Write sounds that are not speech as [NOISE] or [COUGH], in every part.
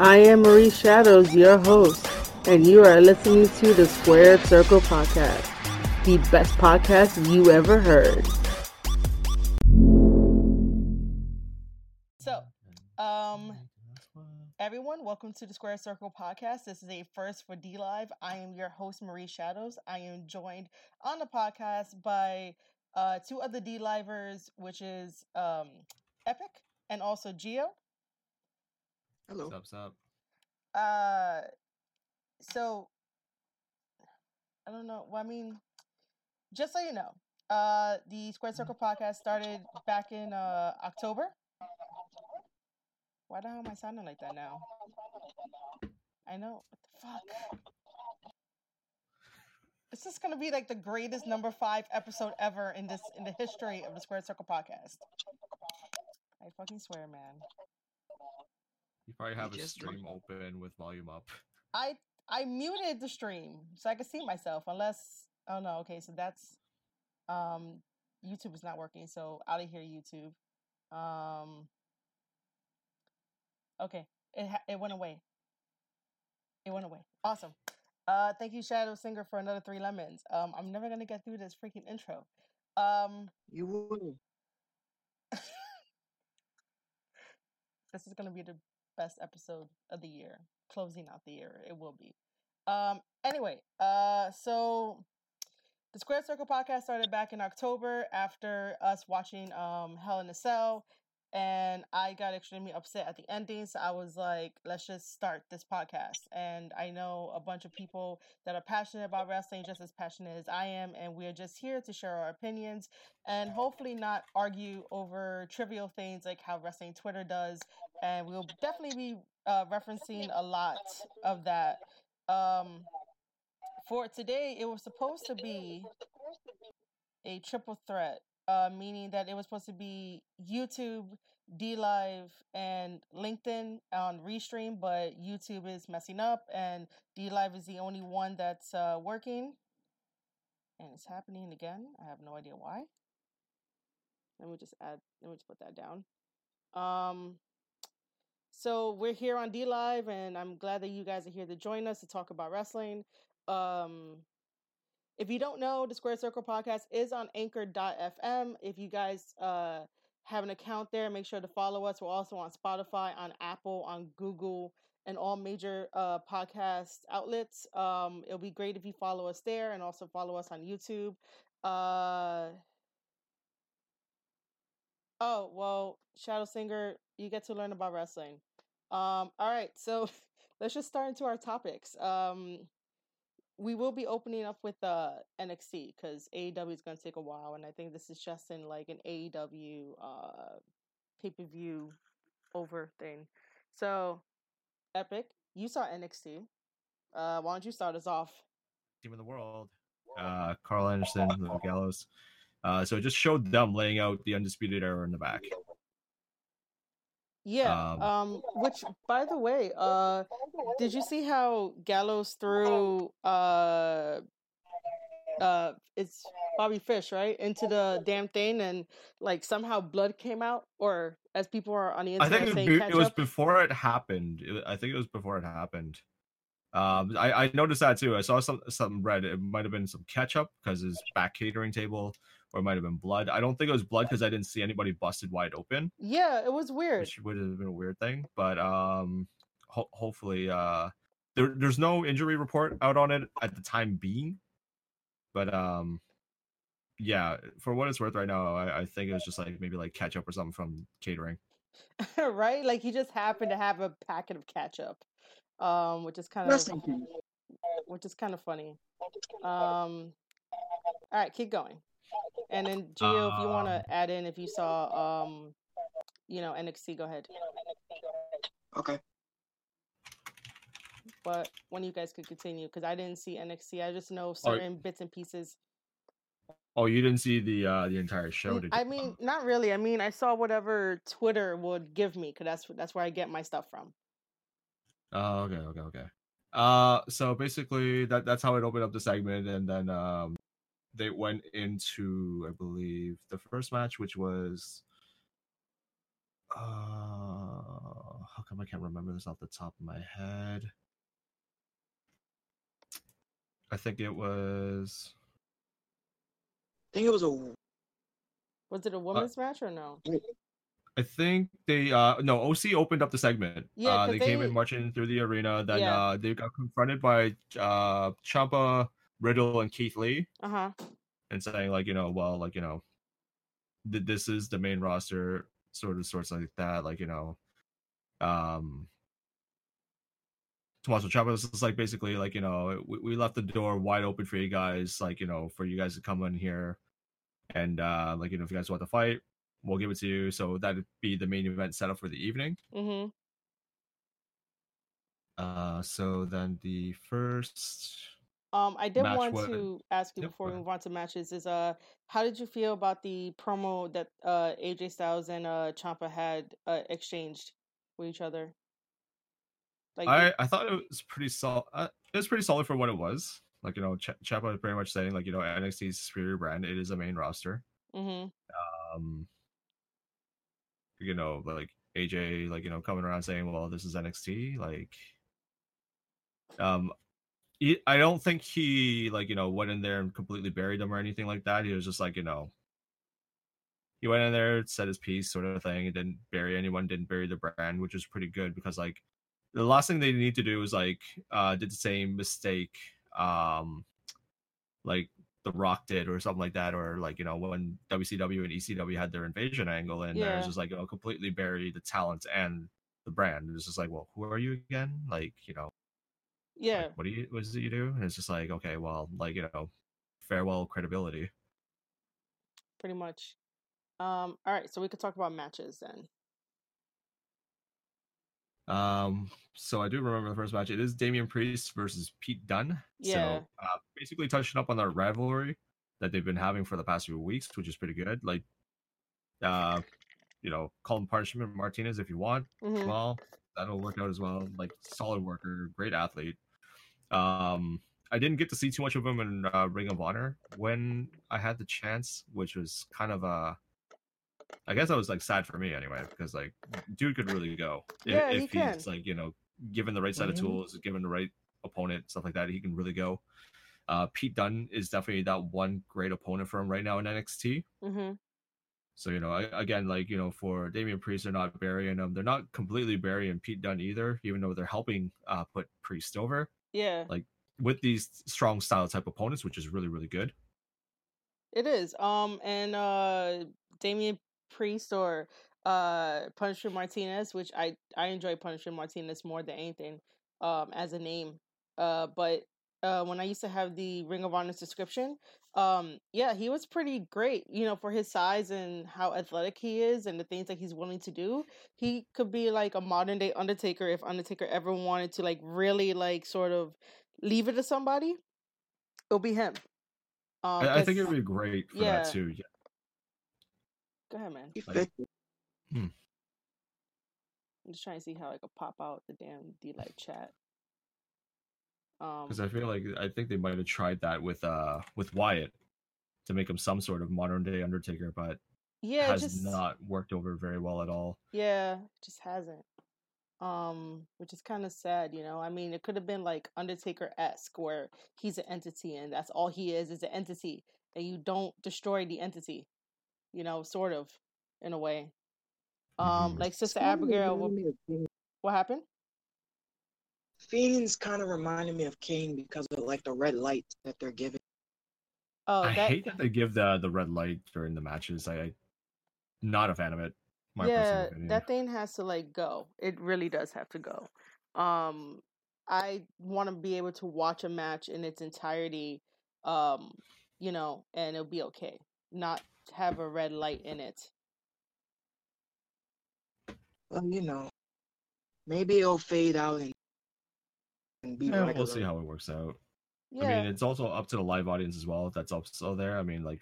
I am Marie Shadows, your host, and you are listening to the Squared Circle Podcast, the best podcast you ever heard. So, um, everyone, welcome to the Square Circle Podcast. This is a first for D Live. I am your host, Marie Shadows. I am joined on the podcast by uh, two other D Livers, which is um, Epic and also Geo. Hello. What's up? Uh, so I don't know. Well, I mean, just so you know, uh, the Square Circle podcast started back in uh October. Why the hell am I sounding like that now? I know. What the fuck? This is gonna be like the greatest number five episode ever in this in the history of the Square Circle podcast. I fucking swear, man. You probably have a just stream open with volume up. I I muted the stream so I could see myself. Unless oh no, okay, so that's um YouTube is not working. So out of here, YouTube. Um. Okay, it ha- it went away. It went away. Awesome. Uh, thank you, Shadow Singer, for another three lemons. Um, I'm never gonna get through this freaking intro. Um, You will. [LAUGHS] this is gonna be the best episode of the year, closing out the year. It will be. Um. Anyway. Uh. So, the Square Circle podcast started back in October after us watching um Hell in a Cell, and I got extremely upset at the ending. So I was like, let's just start this podcast. And I know a bunch of people that are passionate about wrestling, just as passionate as I am, and we're just here to share our opinions and hopefully not argue over trivial things like how wrestling Twitter does. And we'll definitely be uh, referencing a lot of that. Um, for today, it was supposed to be a triple threat, uh, meaning that it was supposed to be YouTube, D Live, and LinkedIn on Restream, but YouTube is messing up, and D Live is the only one that's uh, working. And it's happening again. I have no idea why. Let me just add. Let me just put that down. Um. So we're here on D Live, and I'm glad that you guys are here to join us to talk about wrestling. Um, if you don't know, the Square Circle podcast is on anchor.fm. If you guys uh, have an account there, make sure to follow us. We're also on Spotify, on Apple, on Google, and all major uh, podcast outlets. Um, it'll be great if you follow us there and also follow us on YouTube. Uh, oh, well, Shadow Singer, you get to learn about wrestling. Um, all right, so [LAUGHS] let's just start into our topics. Um, we will be opening up with uh NXT because AEW is going to take a while, and I think this is just in like an AEW uh pay per view over thing. So, Epic, you saw NXT. Uh, why don't you start us off? Team of the world. Uh, Karl Anderson, the Gallows. Uh, so it just showed them laying out the undisputed era in the back. Yeah. Um, Um, which, by the way, uh, did you see how Gallows threw uh, uh, it's Bobby Fish right into the damn thing, and like somehow blood came out, or as people are on the I internet think it, saying, be- it was up. before it happened. It- I think it was before it happened. Um, I, I noticed that too. I saw some some red. It might have been some ketchup because his back catering table, or it might have been blood. I don't think it was blood because I didn't see anybody busted wide open. Yeah, it was weird. which would have been a weird thing. But um, ho- hopefully, uh, there there's no injury report out on it at the time being. But um, yeah, for what it's worth, right now, I, I think it was just like maybe like ketchup or something from catering. [LAUGHS] right? Like he just happened to have a packet of ketchup, um, which is kind of which is kind of funny. Um, all right, keep going. And then Gio, if you want Um, to add in, if you saw, um, you know, NXT, go ahead. Okay. But one of you guys could continue because I didn't see NXT. I just know certain bits and pieces. Oh, you didn't see the uh the entire show, N- did I you? mean, not really. I mean, I saw whatever Twitter would give me because that's that's where I get my stuff from. Oh, okay, okay, okay. Uh, so basically, that that's how it opened up the segment, and then um, they went into, I believe, the first match, which was, uh, how come I can't remember this off the top of my head? I think it was. I think it was a Was it a women's match or no? I think they uh no OC opened up the segment. Yeah, uh, 'cause they, came in marching through the arena. Then Yeah. uh they got confronted by uh Ciampa, Riddle, and Keith Lee, Uh huh. and saying like you know well like you know, th- this is the main roster sort of sorts like that like you know, um. Tommaso Ciampa is like basically like you know we, we left the door wide open for you guys like you know for you guys to come in here, and uh like you know if you guys want to fight we'll give it to you. So that'd be the main event setup for the evening. Mhm. Uh, so then the first, Um, I did Match want to ask you before we move on to matches. Is uh, how did you feel about the promo that uh AJ Styles and uh Ciampa had uh exchanged with each other? Like, I I thought it was pretty solid. Uh, it was pretty solid for what it was. Like you know, Ch- Ciampa was pretty much saying like you know NXT's superior brand. It is a main roster. mm-hmm. Um, you know, like AJ, like you know, coming around saying, "Well, this is NXT." Like, um, he, I don't think he like you know went in there and completely buried them or anything like that. He was just like you know, he went in there, said his piece, sort of thing. He didn't bury anyone, didn't bury the brand, which is pretty good because like the last thing they need to do is like uh did the same mistake um like the rock did or something like that or like you know when wcw and ecw had their invasion angle there Yeah. it's just like you know completely bury the talent and the brand it's just like well who are you again like you know like, Yeah. what do you what is it you do and it's just like okay well like you know farewell credibility pretty much. Um, all right, so we could talk about matches then. Um, so I do remember the first match. It is Damian Priest versus Pete Dunne. Yeah. So uh, basically touching up on their rivalry that they've been having for the past few weeks, which is pretty good. Like, uh, you know, call him Punishment Martinez if you want. hmm Well, that'll work out as well. Like, solid worker, great athlete. Um, I didn't get to see too much of him in uh, Ring of Honor when I had the chance, which was kind of uh I guess that was like sad for me anyway, because like dude could really go. I- Yeah, if he he's can. like, you know, given the right set of Mhm. tools, given the right opponent, stuff like that, he can really go. Uh Pete Dunne is definitely that one great opponent for him right now in NXT. hmm So, you know, I, again, like, you know, for Damian Priest, they're not burying him. They're not completely burying Pete Dunne either, even though they're helping uh put Priest over Yeah, Like- with these strong style type opponents, which is really, really good. it is. Um, and uh, Damian Priest or uh Punisher Martinez, which I I enjoy Punisher Martinez more than anything, um, as a name. Uh, but uh, when I used to have the Ring of Honor subscription, um, yeah, he was pretty great. You know, for his size and how athletic he is, and the things that he's willing to do, he could be like a modern day Undertaker if Undertaker ever wanted to like really like sort of leave it to somebody. It'll be him. Um, I, I think 'cause- it would be great for yeah. that too. Yeah. Go ahead, man. Effective. I'm just trying to see how I could pop out the damn D Live chat. Um, because I feel like I think they might have tried that with uh with Wyatt to make him some sort of modern day Undertaker, but yeah, has just not worked over very well at all. yeah, it just hasn't. Um, which is kind of sad, you know. I mean, it could have been like Undertaker esque, where he's an entity and that's all he is is an entity, and you don't destroy the entity, you know, sort of, in a way. Um, Mhm. like Sister Abigail, what, me of King. what happened? Fiends kind of reminded me of Kane because of like the red light that they're giving. Oh, I that hate that they give the the red light during the matches. I, I not a fan of it. My personal yeah opinion. that thing has to like go it really does have to go um i want to be able to watch a match in its entirety um you know and it'll be okay not have a red light in it Well, you know, maybe it'll fade out and and Yeah, we'll see how it works out. yeah I mean, it's also up to the live audience as well. That's also there. I mean, like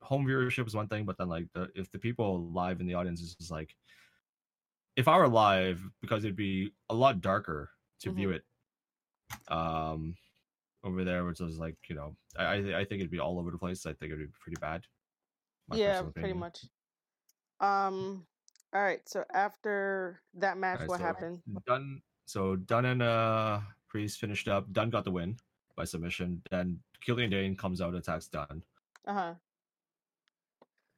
home viewership is one thing, but then like the, if the people live in the audience is just like, if I were live, because it'd be a lot darker to view it, um, over there, which is like you know, I I I think it'd be all over the place. I think it'd be pretty bad. yeah pretty much um All right. So after that match, Alright, what so happened? Dunne. So Dunne and uh Priest finished up. Dunne got the win by submission. Then Killian Dain comes out, and attacks Dunne. Uh huh.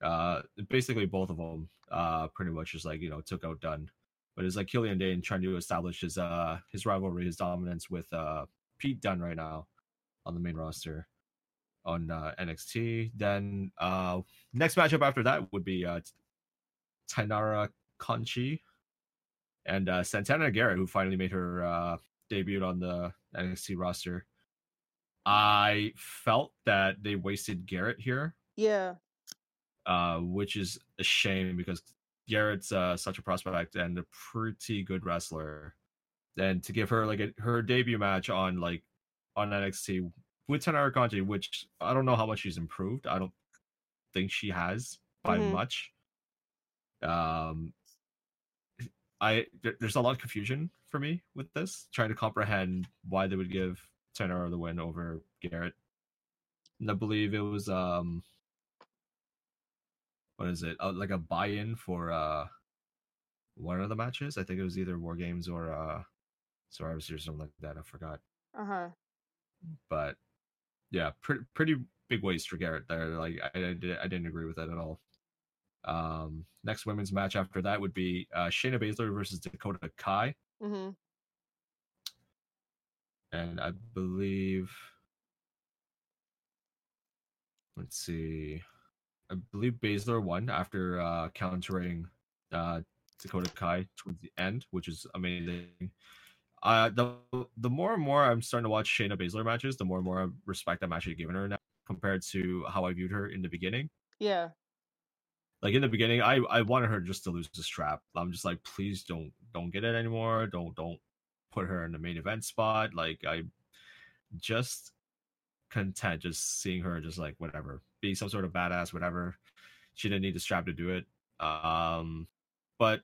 Uh, basically both of them. Uh, pretty much just like you know took out Dunne, but it's like Killian Dain trying to establish his uh his rivalry, his dominance with uh Pete Dunne right now on the main roster on uh, NXT. Then uh next matchup after that would be uh Taynara Conti and uh, Santana Garrett, who finally made her uh, debut on the NXT roster. I felt that they wasted Garrett here, Yeah. uh, which is a shame because Garrett's uh, such a prospect and a pretty good wrestler. And to give her like a, her debut match on like on NXT with Taynara Conti, which I don't know how much she's improved. I don't think she has by Mhm. much. Um, I there, there's a lot of confusion for me with this, trying to comprehend why they would give Taynara the win over Garrett. And I believe it was um what is it? Uh, like a buy-in for uh one of the matches. I think it was either War Games or uh Survivor Series or something like that. I forgot. Uh huh. But yeah, pretty pretty big waste for Garrett there. Like I, I, did, I didn't agree with that at all. Um, next women's match after that would be uh, Shayna Baszler versus Dakota Kai, Mm-hmm. and I believe. Let's see. I believe Baszler won after uh, countering uh, Dakota Kai towards the end, which is amazing. Uh, the the more and more I'm starting to watch Shayna Baszler matches, the more and more respect I'm actually giving her now compared to how I viewed her in the beginning. Yeah. Like in the beginning i i wanted her just to lose the strap i'm just like please don't don't get it anymore. Don't don't put her in the main event spot. Like i just content just seeing her just like whatever be some sort of badass whatever. She didn't need the strap to do it. Um but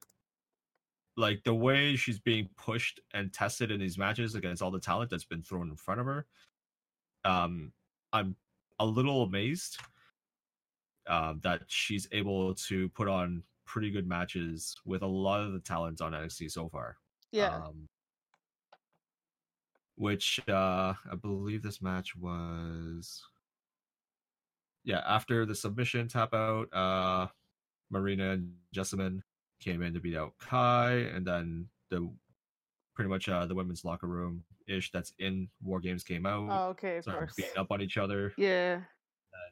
like the way she's being pushed and tested in these matches against all the talent that's been thrown in front of her um i'm a little amazed um, that she's able to put on pretty good matches with a lot of the talent on NXT so far. Yeah. Um, which uh, I believe this match was. Yeah, after the submission tap out, uh, Marina and Jessamyn came in to beat out Kai, and then the pretty much uh, the women's locker room ish that's in War Games came out, oh, okay. Of started course. beating up on each other Yeah.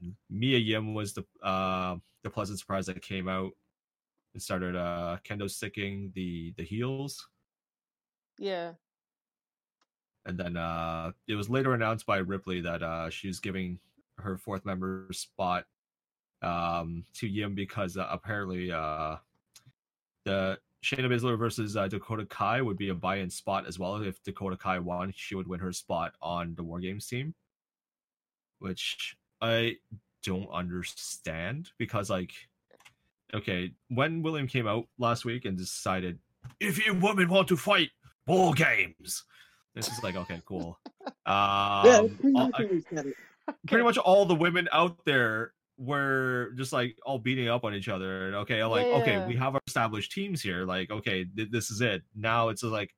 And Mia Yim was the uh, the pleasant surprise that came out and started uh, kendo sticking the the heels, Yeah. and then uh, it was later announced by Ripley that uh, she was giving her fourth member spot um, to Yim because uh, apparently uh, the Shayna Baszler versus uh, Dakota Kai would be a buy-in spot as well. If Dakota Kai won, she would win her spot on the War Games team, which I don't understand because like okay, when William came out last week and decided if you women want to fight war games, this is like okay, cool. [LAUGHS] Um, yeah, pretty all- much what he said it. pretty much all the women out there were just like all beating up on each other. And okay, I'm like, okay, Yeah. we have our established teams here. Like, okay, th- this is it. Now it's just like,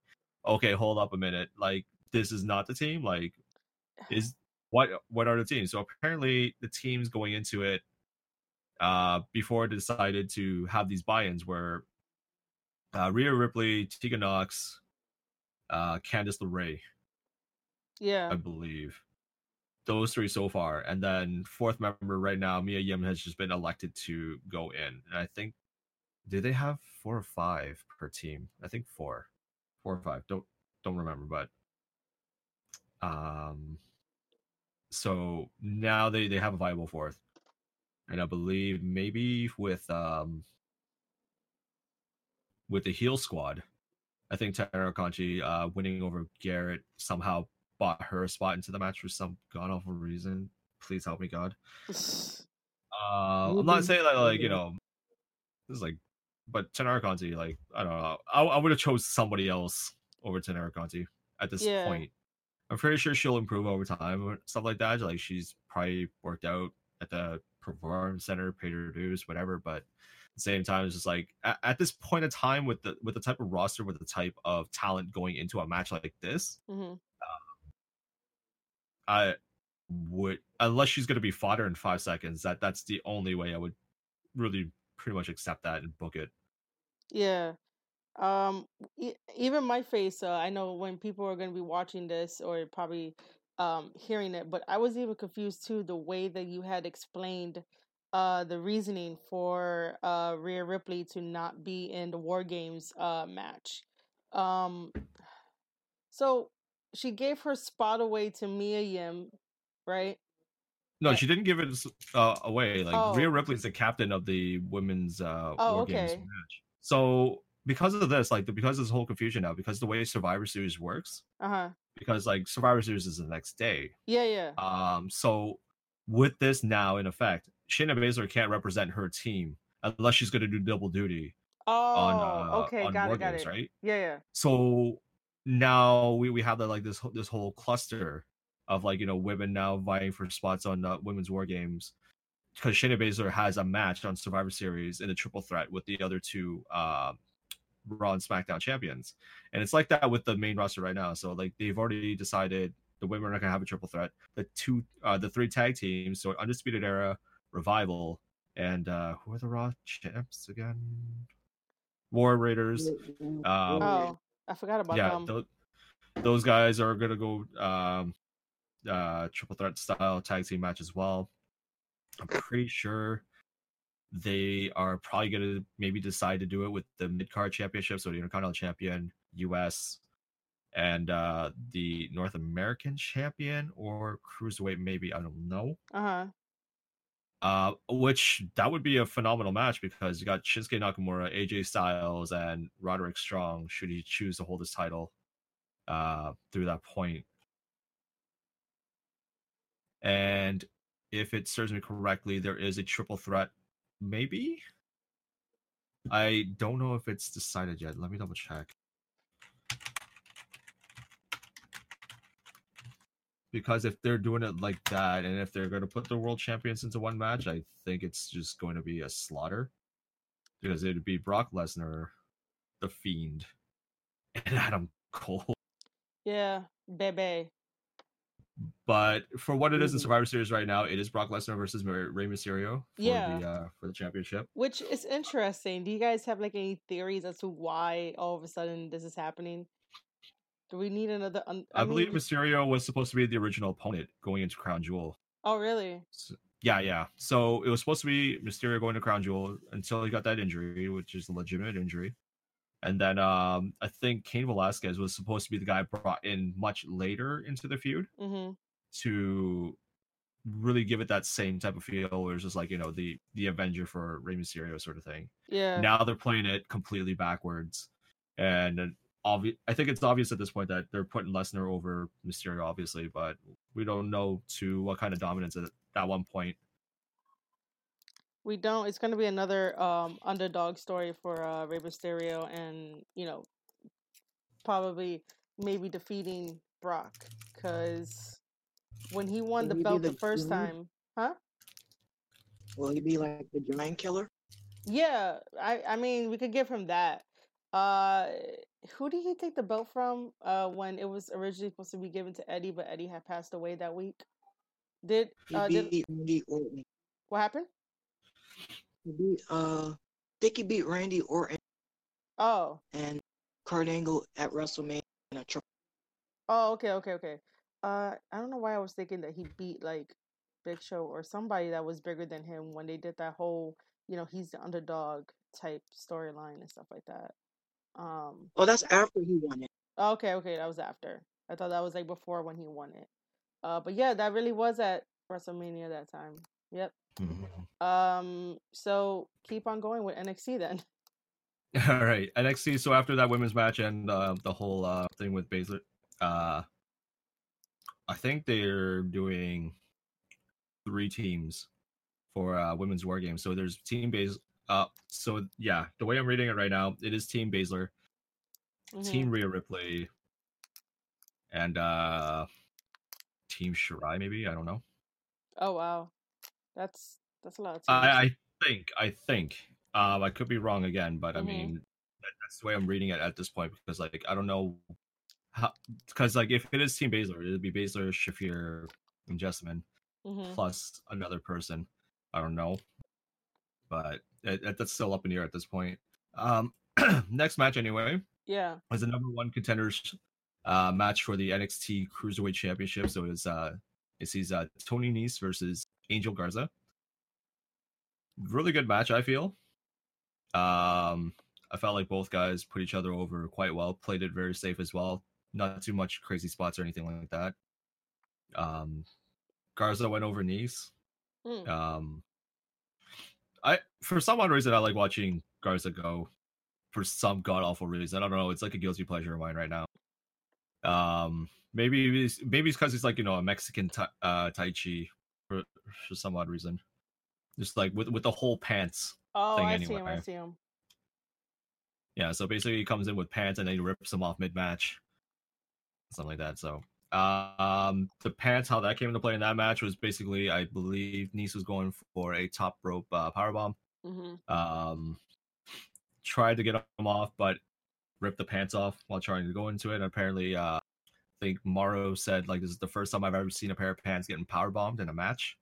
okay, hold up a minute. Like, this is not the team. Like, is what what are the teams? So apparently the teams going into it uh before they decided to have these buy-ins were uh Rhea Ripley, Tegan Nox, uh Candice LeRae. Yeah. I believe. Those three so far. And then fourth member right now, Mia Yim has just been elected to go in. And I think do they have four or five per team? I think four. Four or five. Don't don't remember, but um so now they, they have a viable fourth. And I believe maybe with um with the heel squad, I think Tara Conchi uh, winning over Garrett somehow bought her a spot into the match for some god awful reason. Please help me, God. [SIGHS] Uh, I'm not saying that like you know, this is like, but Taynara Conti, like I don't know, I, I would have chose somebody else over Taynara Conti at this Yeah. point. I'm pretty sure she'll improve over time or stuff like that. Like she's probably worked out at the performance center, pay to reduce, whatever. But at the same time, it's just like at, at this point in time with the with the type of roster, with the type of talent going into a match like this, hmm I would unless she's going to be fodder in five seconds. That that's the only way I would really pretty much accept that and book it. Yeah. Um, e- even my face, uh, I know when people are going to be watching this or probably um hearing it, but I was even confused too the way that you had explained uh the reasoning for uh Rhea Ripley to not be in the War Games uh match. Um, so she gave her spot away to Mia Yim, right? No, she didn't give it uh, away. Like Oh. Rhea Ripley's the captain of the women's uh, Oh, War Games match. So because of this, like because of this whole confusion now, because the way Survivor Series works, Uh huh. because like Survivor Series is the next day. Yeah, yeah. Um, so with this now in effect, Shayna Baszler can't represent her team unless she's going to do double duty Oh, on uh, okay, on got War it, got Games, it. right? Yeah, yeah. so now we, we have that like this whole- this whole cluster of like you know women now vying for spots on uh, women's war games because Shayna Baszler has a match on Survivor Series in a triple threat with the other two uh, Raw and SmackDown champions, and it's like that with the main roster right now. So like they've already decided the women are not gonna have a triple threat. The two, uh, the three tag teams, so Undisputed Era, Revival, and uh, who are the Raw champs again? War Raiders. Um, Oh, I forgot about yeah, them. tho- those guys are gonna go um, uh, triple threat style tag team match as well. I'm pretty sure they are probably gonna maybe decide to do it with the mid card championship, so the Intercontinental Champion, US, and uh, the North American Champion or Cruiserweight, maybe I don't know. Uh huh. Uh, which that would be a phenomenal match because you got Shinsuke Nakamura, AJ Styles, and Roderick Strong. Should he choose to hold his title, uh, through that point. And if it serves me correctly, there is a triple threat, maybe. I don't know if it's decided yet. Let me double check. Because if they're doing it like that, and if they're going to put the world champions into one match, I think it's just going to be a slaughter. Because it'd be Brock Lesnar, The Fiend, [LAUGHS] and Adam Cole. Yeah, Bebe. But for what it is in Mhm. Survivor Series right now, it is Brock Lesnar versus Rey Mysterio for Yeah. the uh, for the championship. Which is interesting. Do you guys have like any theories as to why all of a sudden this is happening? Do we need another? Un- I, believe mean, Mysterio was supposed to be the original opponent going into Crown Jewel. Oh, really? So, yeah, yeah. So it was supposed to be Mysterio going to Crown Jewel until he got that injury, which is a legitimate injury. And then um, I think Cain Velasquez was supposed to be the guy brought in much later into the feud Mm-hmm. to really give it that same type of feel, where it's just like you know the the Avenger for Rey Mysterio sort of thing. Yeah. Now they're playing it completely backwards, and obvious. I think it's obvious at this point that they're putting Lesnar over Mysterio, obviously, but we don't know to what kind of dominance at that one point. We don't. It's going to be another um underdog story for uh Rey Mysterio, and you know, probably maybe defeating Brock because when he won Will the he be belt the, the first time, huh? Will he be like the giant killer? Yeah, I I mean we could give him that. Uh, who did he take the belt from? Uh, when it was originally supposed to be given to Eddie, but Eddie had passed away that week. Did He uh did Randy Orton. what happened? Beat uh, they could beat Randy Orton Oh, and Kurt Angle at WrestleMania in a triple. oh, okay, okay, okay. Uh, I don't know why I was thinking that he beat like Big Show or somebody that was bigger than him when they did that whole, you know, he's the underdog type storyline and stuff like that. Um, Oh, that's after he won it. okay, okay, that was after. I thought that was like before when he won it. Uh, but yeah, that really was at WrestleMania that time. Yep. Um, so keep on going with NXT then. [LAUGHS] [LAUGHS] All right, NXT. So after that women's match and uh, the whole uh, thing with Baszler, uh, I think they're doing three teams for uh, women's war games. So there's Team Baszler. Uh, so yeah, the way I'm reading it right now, it is Team Baszler, Mhm. Team Rhea Ripley, and uh, Team Shirai. Maybe I don't know. Oh wow, that's That's a lot of. I, I think I think um I could be wrong again, but Mhm. I mean that, that's the way I'm reading it at this point because like I don't know how because like if it is Team Baszler, it'd be Baszler, Shafir, and Jessamyn Mhm. plus another person. I don't know, but it, it- that's still up in the air at this point. Um, [CLEARS THROAT] next match anyway Yeah. was the number one contenders uh match for the NXT Cruiserweight Championship. So it's uh it sees uh Tony Nese versus Angel Garza. Really good match, I feel. Um I felt like both guys put each other over quite well, played it very safe as well. Not too much crazy spots or anything like that. Um Garza went over Nese. Mm. Um, I for some odd reason I like watching Garza go. For some god awful reason, I don't know. It's like a guilty pleasure of mine right now. Um, maybe it's, maybe it's because he's like you know a Mexican tai, uh, Tai Chi for for some odd reason. Just like with with the whole pants. Oh, thing I see him. I see him. Yeah, so basically he comes in with pants and then he rips them off mid match, something like that. So um, the pants, how that came into play in that match was basically, I believe, Nice was going for a top rope uh, power bomb. hmm um, tried to get him off, but ripped the pants off while trying to go into it. And apparently, uh, think Mauro said like this is the first time I've ever seen a pair of pants getting power bombed in a match.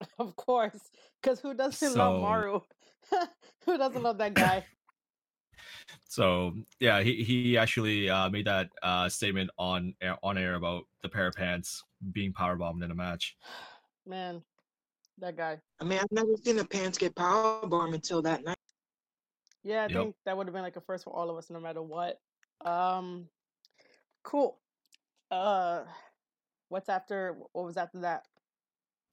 [LAUGHS] Of course, because who doesn't So- love [LAUGHS] Mauro? who doesn't love that guy? [COUGHS] So yeah, he he actually uh, made that uh, statement on air, on air about the pair of pants being power bombed in a match. [SIGHS] Man, that guy. I mean, I've never seen a pants get power bombed until that night. Yeah, I Yep. think that would have been like a first for all of us, no matter what. Um, cool. Uh, what's after? What was after that?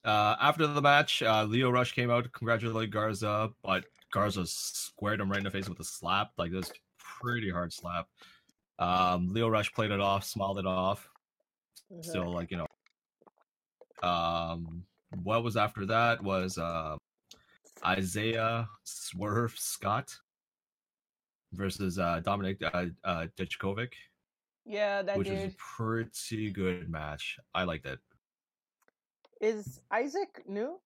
Uh, after the match, uh, Lio Rush came out to congratulate Garza, but Garza squared him right in the face with a slap. Like this pretty hard slap. Um, Lio Rush played it off, smiled it off. Mhm. Still, like you know. Um, what was after that was uh, Isaiah Swerve Scott versus uh, Dominik uh, uh, Yeah, that which was a pretty good match. I liked it. is Isaac new.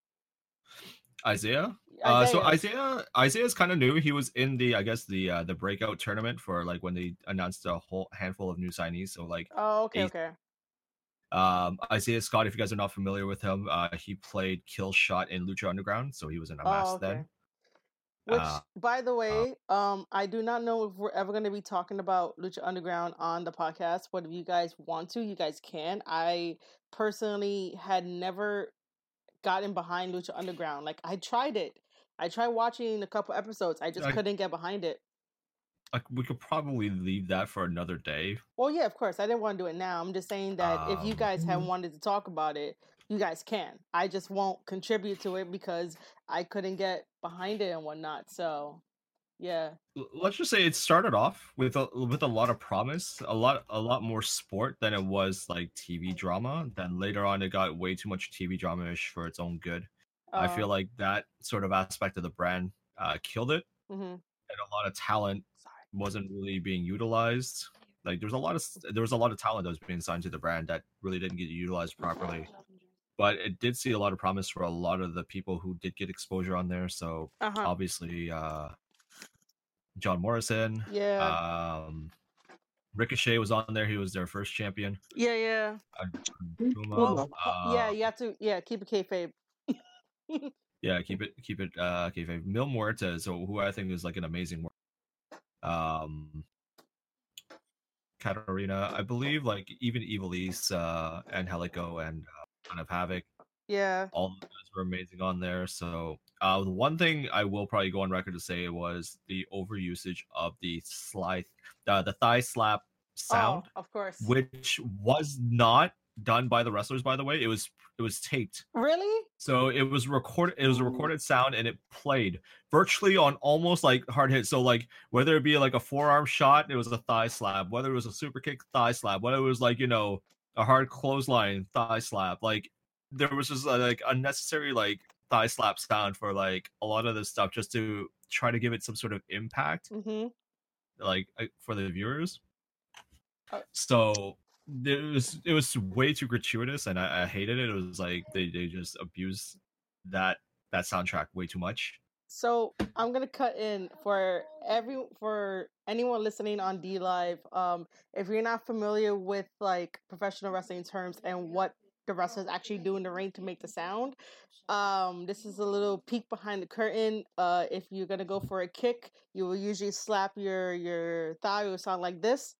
Isaiah, Uh, so Isaiah. Isaiah, Isaiah's kind of new. He was in the, I guess the uh, the breakout tournament for like when they announced a whole handful of new signees. So like, Oh, okay, okay. um, Isaiah Scott, if you guys are not familiar with him, uh, he played Kill Shot in Lucha Underground, so he was in a mask Oh, okay. then. Which, Uh, by the way, um, I do not know if we're ever going to be talking about Lucha Underground on the podcast. But if you guys want to, you guys can. I personally had never gotten behind Lucha Underground. Like I tried it. I tried watching a couple episodes. I just I- couldn't get behind it. Like we could probably leave that for another day. Well, yeah, of course. I didn't want to do it now. I'm just saying that if you Um, guys had Mhm. wanted to talk about it, you guys can. I just won't contribute to it because I couldn't get behind it and whatnot. So, yeah. Let's just say it started off with a with a lot of promise, a lot a lot more sport than it was like TV drama. Then later on, it got way too much TV drama ish for its own good. I feel Uh, like that sort of aspect of the brand uh, killed it, mhm. and a lot of talent Sorry. wasn't really being utilized. Like there was a lot of there was a lot of talent that was being signed to the brand that really didn't get utilized properly. But it did see a lot of promise for a lot of the people who did get exposure on there. So Uh-huh. obviously, uh, John Morrison, Yeah. um, Ricochet was on there. He was their first champion. yeah, yeah. Uh, Well, Uh, yeah, uh, you have to yeah, keep it kayfabe. [LAUGHS] yeah, keep it, keep it, uh, keep it. Mil Muertes, so who I think is like an amazing work. Um, Katarina, I believe, like even Ivelisse, uh, and Helico and uh, Son of Havoc, Yeah. all of those were amazing on there. So, uh, the one thing I will probably go on record to say was the overusage of the slide, uh, the thigh slap sound, Oh, of course. which was not done by the wrestlers. By the way, it was it was taped. really? So it was recorded. It was a recorded sound, and it played virtually on almost like hard hit. So like whether it be like a forearm shot, it was a thigh slap. Whether it was a super kick, thigh slap. Whether it was like you know a hard clothesline, thigh slap. Like there was just uh, like unnecessary like thigh slap sound for like a lot of this stuff, just to try to give it some sort of impact, Mm-hmm. like uh, for the viewers. Uh, So it was it was way too gratuitous, and I, I hated it. It was like they they just abused that that soundtrack way too much. So I'm gonna cut in for every for anyone listening on D Live. Um, if you're not familiar with like professional wrestling terms and what the wrestlers actually do in the ring to make the sound, um, this is a little peek behind the curtain. Uh, if you're gonna go for a kick, you will usually slap your your thigh. Will sound like this.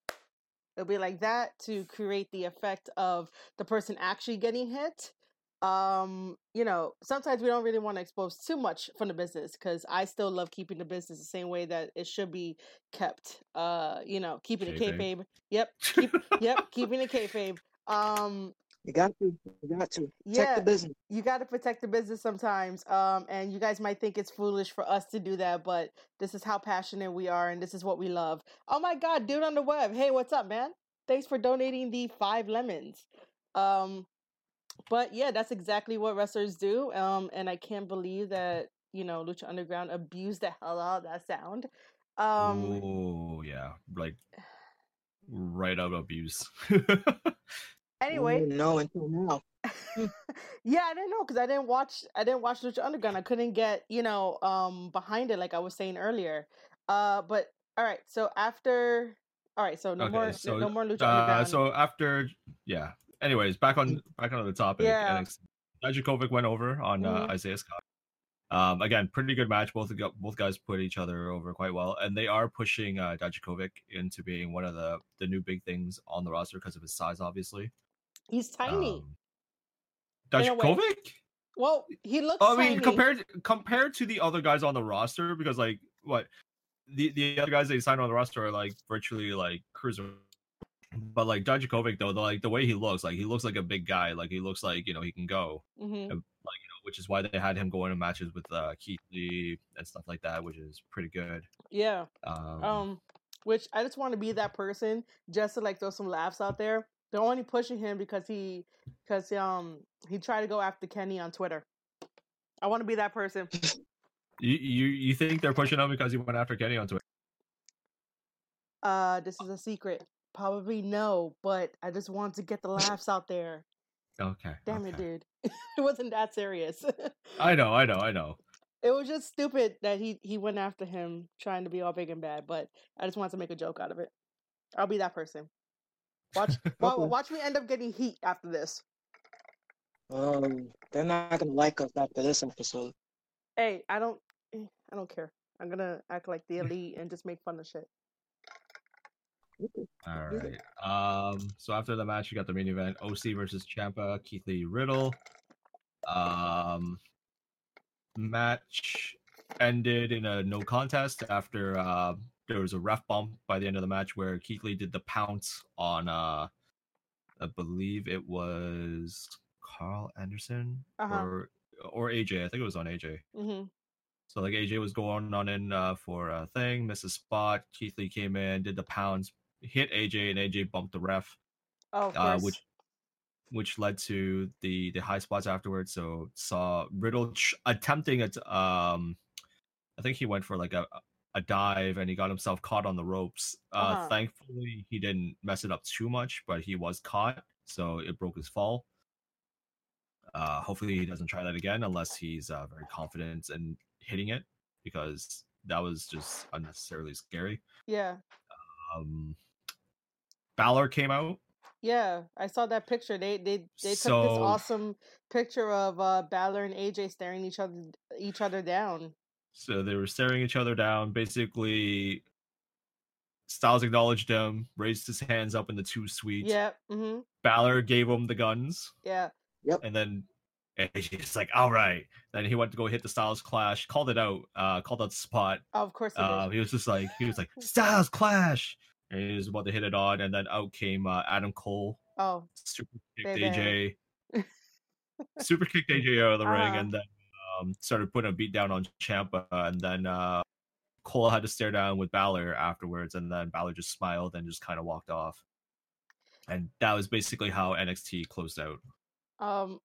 It'll be like that to create the effect of the person actually getting hit um you know sometimes we don't really want to expose too much from the business because i still love keeping the business the same way that it should be kept uh you know keeping it Kayfabe. kayfabe yep keep, yep keeping it kayfabe um You got to. You got to. Protect the business. you got to protect the business sometimes um and you guys might think it's foolish for us to do that but this is how passionate we are and this is what we love oh my god dude on the web hey what's up man thanks for donating the five lemons um but yeah that's exactly what wrestlers do um and i can't believe that you know lucha underground abused the hell out of that sound um oh yeah, like right out of abuse. [LAUGHS] anyway No, until now. [LAUGHS] yeah, I didn't know because I didn't watch. I didn't watch Lucha Underground. I couldn't get you know um behind it like I was saying earlier. Uh, but all right. So after, all right. So no Okay, more, so, no more Lucha uh, Underground. so after yeah. Anyways, back on back on the topic. Yeah. Dijakovic went over on uh, Mhm. Isaiah Scott. Um, again, pretty good match. Both both guys put each other over quite well, and they are pushing uh, Dijakovic into being one of the the new big things on the roster because of his size, obviously. He's tiny. Um, In a way. Dijakovic? well, he looks. I mean, tiny. compared compared to the other guys on the roster, because like what the the other guys they signed on the roster are like virtually like cruiser. But like Dijakovic though, the, like the way he looks, like he looks like a big guy. Like he looks like you know he can go, Mhm. which is why they had him going to matches with uh, Keith Lee and stuff like that, which is pretty good. Yeah. Um, Um, which I just want to be that person just to like throw some laughs out there. They're only pushing him because he, because um, he tried to go after Kenny on Twitter. I want to be that person. [LAUGHS] you, you you think they're pushing him because he went after Kenny on Twitter? Uh, this is a secret. Probably no, but I just wanted to get the [LAUGHS] laughs out there. Okay. Damn it, dude. [LAUGHS] it wasn't that serious. I know, I know, [LAUGHS] I know. it was just stupid that he he went after him trying to be all big and bad. But I just wanted to make a joke out of it. I'll be that person. Watch, wa- Okay. watch me end up getting heat after this. Um, they're not gonna like us after this episode. Hey, I don't, eh, I don't care. I'm gonna act like the elite and just make fun of shit. All Yeah. right. Um. So after the match, you got the main event: OC versus Ciampa, Keith Lee Riddle. Um. Match ended in a no contest after uh, there was a ref bump by the end of the match where Keith Lee did the pounce on uh, I believe it was Karl Anderson Uh-huh. or or AJ. I think it was on AJ. hmm So like AJ was going on in uh, for a thing, missed a spot. Keith Lee came in, did the pounds, hit AJ, and AJ bumped the ref, Oh, uh, which which led to the the high spots afterwards. So saw Riddle ch- attempting it. Um, I think he went for like a a dive and he got himself caught on the ropes. Uh, Uh-huh. Thankfully, he didn't mess it up too much, but he was caught, so it broke his fall. Uh, hopefully, he doesn't try that again unless he's uh, very confident in hitting it, because that was just unnecessarily scary. yeah, Um, Balor came out. yeah. I saw that picture. They they they took this awesome picture of uh Balor and AJ staring each other each other down. So they were staring each other down. Basically, Styles acknowledged him, raised his hands up in the too sweet. Yeah. Mm-hmm. Balor gave him the guns, Yeah. Yep. And then AJ's [LAUGHS] like, "All right." Then he went to go hit the Styles Clash, called it out, uh, called out the spot. Oh, of course. He did. Uh, he was just like, he was like, [LAUGHS] "Styles Clash," was about to hit it on, and then out came uh, Adam Cole, oh, super kicked. AJ, [LAUGHS] super kicked AJ out of the ring, Uh-huh. and then um, started putting a beat down on Ciampa, and then uh, Cole had to stare down with Balor afterwards, and then Balor just smiled and just kind of walked off, and that was basically how NXT closed out. Um,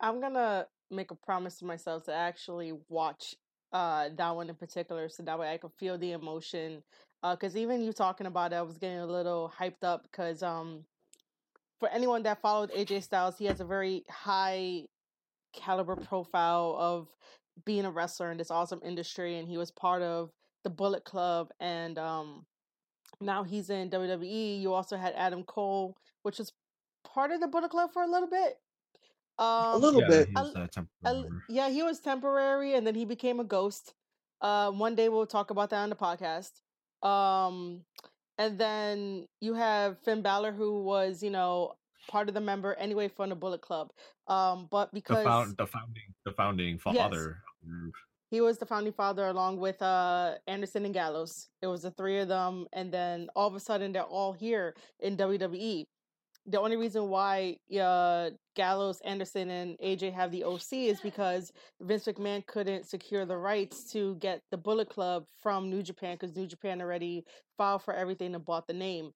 I'm gonna make a promise to myself to actually watch uh that one in particular, so that way I can feel the emotion. Uh, because even you talking about it, I was getting a little hyped up because um, for anyone that followed AJ Styles, he has a very high caliber profile of being a wrestler in this awesome industry, and he was part of the Bullet Club, and um, now he's in WWE. You also had Adam Cole, which was part of the Bullet Club for a little bit. Um, a little yeah, bit. He's, A- uh, a- yeah, he was temporary, and then he became a ghost. Uh, one day we'll talk about that on the podcast. Um, and then you have Finn Balor, who was, you know, part of the member anyway from the Bullet Club. Um, but the, because found, the founding the founding father group. he was the founding father along with uh Anderson and Gallows. It was the three of them, and then all of a sudden they're all here in WWE. The only reason why uh, Gallows, Anderson, and AJ have the OC is because Vince McMahon couldn't secure the rights to get the Bullet Club from New Japan because New Japan already filed for everything and bought the name.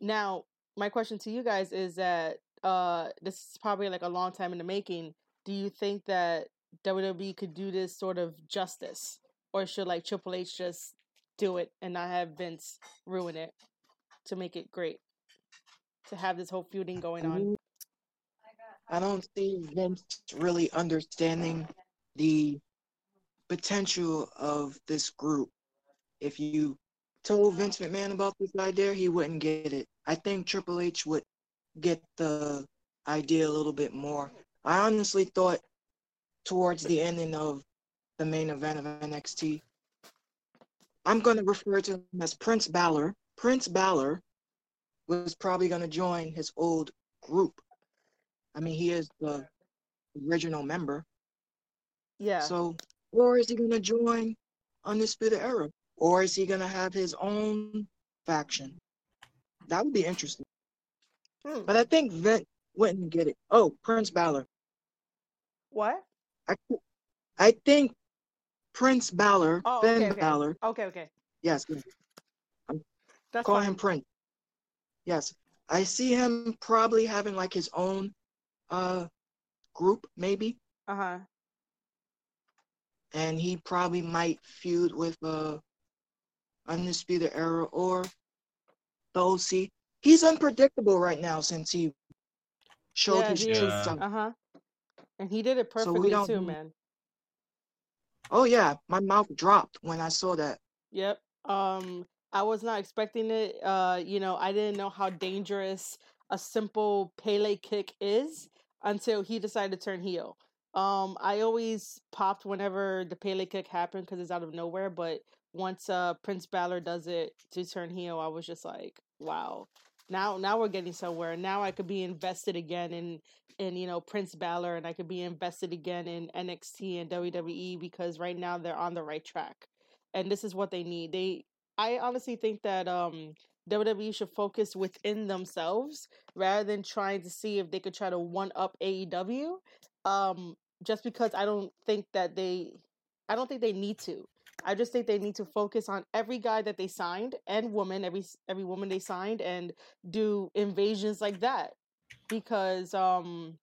Now, my question to you guys is that uh, this is probably like a long time in the making. Do you think that WWE could do this sort of justice, or should like Triple H just do it and not have Vince ruin it to make it great? To have this whole feuding going on. Mm, I don't see Vince really understanding the potential of this group. If you told Vince McMahon about this idea, he wouldn't get it. I think Triple H would get the idea a little bit more. I honestly thought towards the ending of the main event of NXT, I'm going to refer to him as Prince Balor. Prince Balor was probably going to join his old group. I mean, he is the original member. Yeah. So, or is he going to join Undisputed Era? Or is he going to have his own faction? That would be interesting. Hmm. But I think Vince wouldn't get it. Oh, Prince Balor. What? I, I think Prince Balor, Oh, Finn okay, okay. Balor. Okay, okay. Yes, That's call fine. him Prince. Yes, I see him probably having like his own uh group, maybe, Uh huh. and he probably might feud with uh Undisputed Era or the OC. He's unpredictable right now since he showed Yeah, his true is. Uh huh. And he did it So perfectly don't too, man. Oh yeah, my mouth dropped when I saw that. Yep. Um, I was not expecting it. Uh, you know, I didn't know how dangerous a simple Pele kick is until he decided to turn heel. Um, I always popped whenever the Pele kick happened because it's out of nowhere. But once uh Prince Balor does it to turn heel, I was just like, wow. Now, now we're getting somewhere. Now I could be invested again in in you know Prince Balor, and I could be invested again in NXT and WWE because right now they're on the right track and this is what they need. They I honestly think that um WWE should focus within themselves rather than trying to see if they could try to one up AEW. Um just because I don't think that they I don't think they need to. I just think they need to focus on every guy that they signed and woman, every every woman they signed and do invasions like that. Because um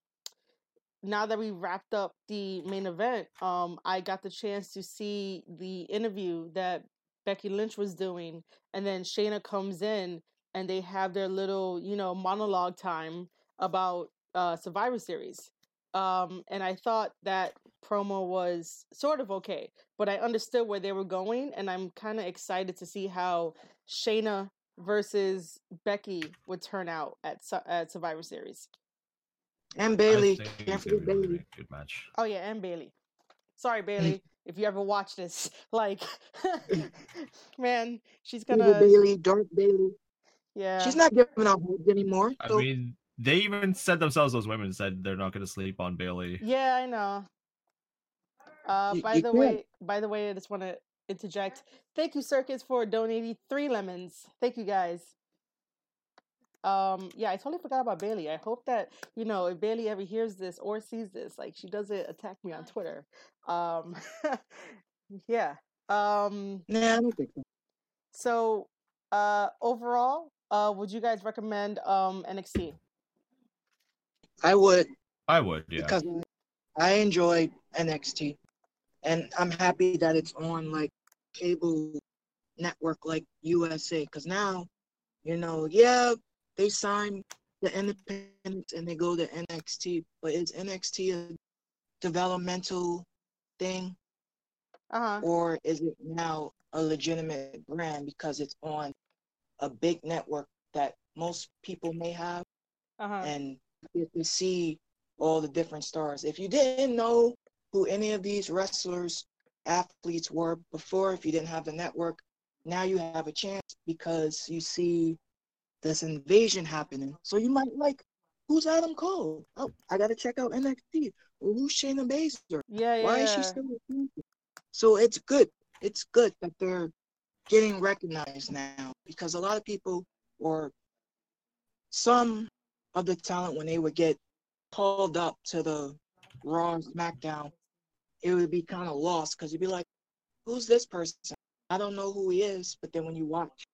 now that we wrapped up the main event, um, I got the chance to see the interview that Becky Lynch was doing, and then Shayna comes in and they have their little, you know, monologue time about uh, Survivor Series. Um, and I thought that promo was sort of okay, but I understood where they were going, and I'm kind of excited to see how Shayna versus Becky would turn out at Su- at Survivor Series. And Bayley, can't forget be a really Bayley. good match. Oh yeah, and Bayley. Sorry, Bayley, if you ever watch this. [LAUGHS] Like, [LAUGHS] man, she's gonna. Bayley, Dark Bayley. Yeah. She's not giving out hugs anymore. I mean, they even said themselves, those women said they're not going to sleep on Bayley. Yeah, I know. Uh, You- by you the can't. way, by the way, I just want to interject. Thank you, Circus, for donating three lemons. Thank you, guys. Um, yeah, I totally forgot about Bayley. I hope that you know if Bayley ever hears this or sees this, like she doesn't attack me on Twitter. Um, [LAUGHS] yeah. Um, nah, I don't think so. so uh, overall, uh, would you guys recommend um NXT? I would I would, yeah. because I enjoy NXT, and I'm happy that it's on like cable network like USA. Because now, you know, yeah, they sign the independents and they go to NXT, but is NXT a developmental thing Uh huh. or is it now a legitimate brand because it's on a big network that most people may have Uh huh. and you to see all the different stars. If you didn't know who any of these wrestlers, athletes were before, if you didn't have the network, now you have a chance because you see this invasion happening. So you might like, who's Adam Cole? Oh, I gotta check out NXT. Who's Shayna Baszler? Yeah, yeah. Why is she still? So it's good. It's good that they're getting recognized now because a lot of people or some of the talent when they would get called up to the Raw SmackDown, it would be kind of lost because you'd be like, "Who's this person? I don't know who he is." But then when you watch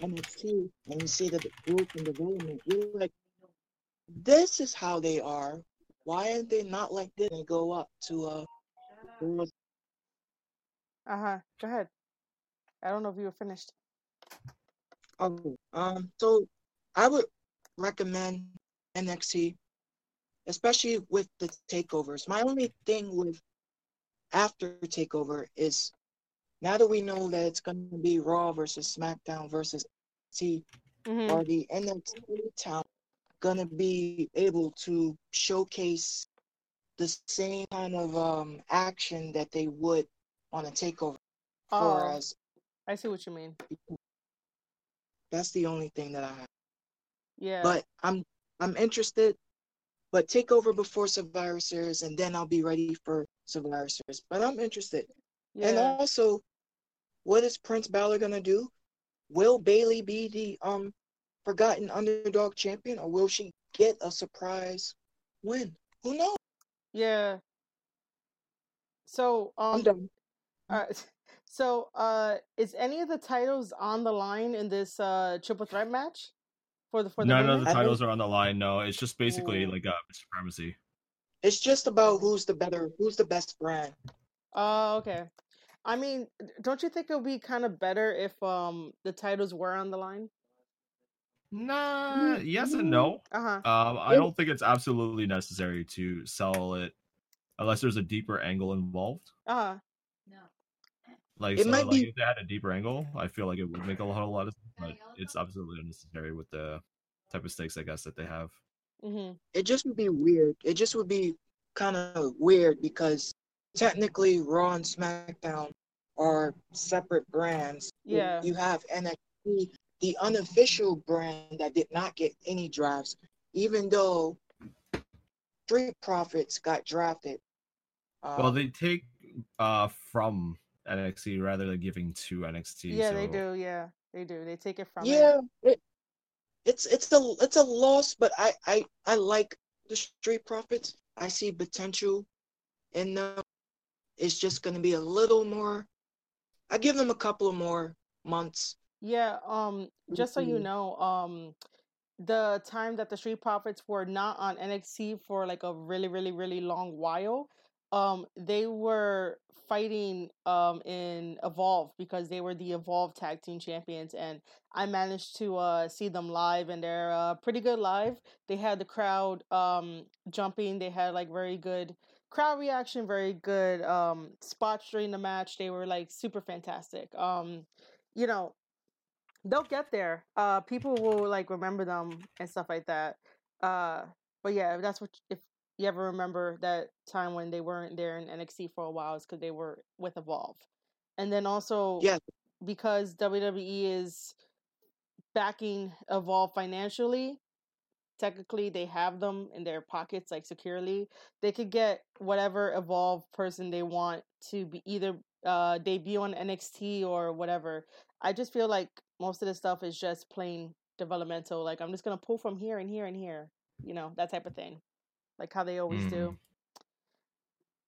NXT and you see the growth and development, you're like, "This is how they are. Why are they not like this?" And go up to uh, Uh huh. Go ahead. I don't know if you were finished. Oh, um, so I would recommend NXT, especially with the takeovers. My only thing with after takeover is now that we know that it's going to be Raw versus SmackDown versus NXT, Mm-hmm. are the NXT talent going to be able to showcase the same kind of um action that they would on a takeover? Oh, Whereas I see what you mean. that's the only thing that I have. Yeah. but I'm I'm interested. But take over before Survivor Series, and then I'll be ready for Survivor Series. But I'm interested. yeah. And also, what is Prince Balor gonna do? Will Bayley be the um forgotten underdog champion, or will she get a surprise win? Who knows? yeah. So I'm um. done. All right. [LAUGHS] So, uh, is any of the titles on the line in this uh triple threat match for the for the None women? of the titles are on the line. No, it's just basically Ooh. like uh, supremacy. It's just about who's the better, who's the best brand. Oh, okay. I mean, don't you think it would be kind of better if um the titles were on the line? Nah, yes and no. Uh huh. Um, I don't think it's absolutely necessary to sell it unless there's a deeper angle involved. Uh huh. Like, It so, might like be- if they had a deeper angle, I feel like it would make a lot, a lot of sense. But it's absolutely unnecessary with the type of stakes, I guess, that they have. Mm-hmm. it just would be weird. It just would be kind of weird because technically Raw and SmackDown are separate brands. You- Yeah. You have NXT, the unofficial brand that did not get any drafts, even though Street Profits got drafted. well, Um, they take uh from NXT rather than giving to NXT. Yeah, they do. Yeah, they do. They take it from it. yeah, it, it's it's a it's a loss, but I I I like the Street Profits. I see potential in them. It's just going to be a little more. I give them a couple of more months. Yeah, um, just so you know, um, the time that the Street Profits were not on NXT for like a really, really, really long while, um, they were fighting um in Evolve because they were the Evolve Tag Team Champions, and I managed to uh see them live, and they're uh pretty good live. They had the crowd um jumping, they had like very good crowd reaction, very good um spots during the match. They were like super fantastic. Um, you know, they'll get there. Uh, people will like remember them and stuff like that. Uh, but yeah, if that's what if you ever remember that time when they weren't there in NXT for a while, is because they were with Evolve, and then also Yeah. because WWE is backing Evolve financially. Technically, they have them in their pockets, like securely. They could get whatever evolved person they want to be either uh, debut on NXT or whatever. I just feel like most of the stuff is just plain developmental. Like I'm just gonna pull from here and here and here, you know, that type of thing, like how they always do.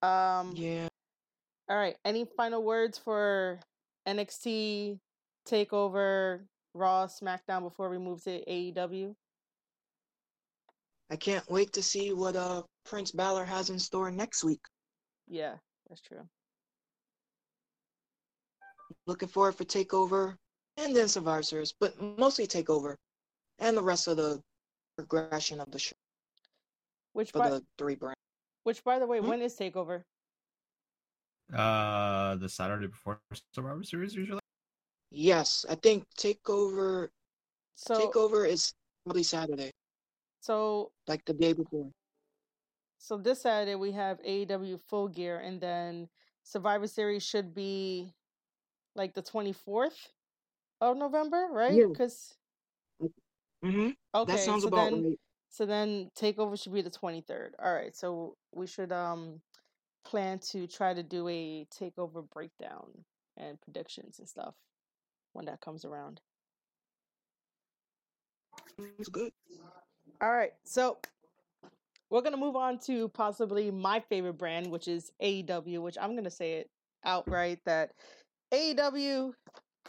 Um, Yeah. all right. Any final words for NXT Takeover, Raw, SmackDown before we move to AEW? I can't wait to see what uh Prince Balor has in store next week. Yeah, that's true. Looking forward for Takeover and then Survivor Series, but mostly Takeover and the rest of the progression of the show Which for by the three brands. which by the way, Hmm? when is Takeover? Uh, the Saturday before Survivor Series usually. Yes, I think Takeover So Takeover is probably Saturday, so like the day before. so this Saturday we have AEW Full Gear, and then Survivor Series should be like the twenty fourth of November, right? Yeah. Because hmm okay, That sounds so about then right. so then Takeover should be the twenty third. All right, so we should um plan to try to do a Takeover breakdown and predictions and stuff when that comes around. It's good. All right, so we're gonna move on to possibly my favorite brand, which is AEW, which I'm gonna say it outright that AEW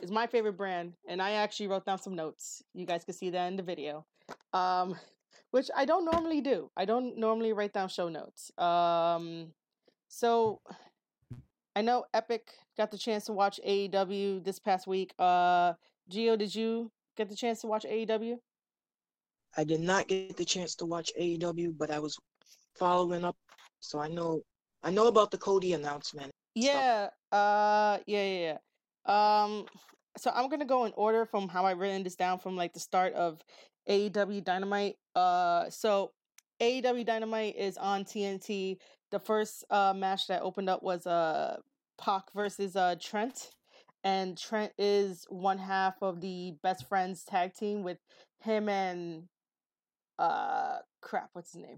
is my favorite brand, and I actually wrote down some notes. You guys can see that in the video, um, which I don't normally do. I don't normally write down show notes. Um, so I know Epic got the chance to watch AEW this past week. Uh, Gio, did you get the chance to watch AEW? I did not get the chance to watch AEW, but I was following up, so I know I know about the Cody announcement. Yeah, uh yeah, yeah, yeah. Um so I'm gonna go in order from how I written this down from like the start of AEW Dynamite. Uh so AEW Dynamite is on TNT. The first uh match that opened up was uh Pac versus uh Trent. And Trent is one half of the best friends tag team with him and uh crap, what's his name?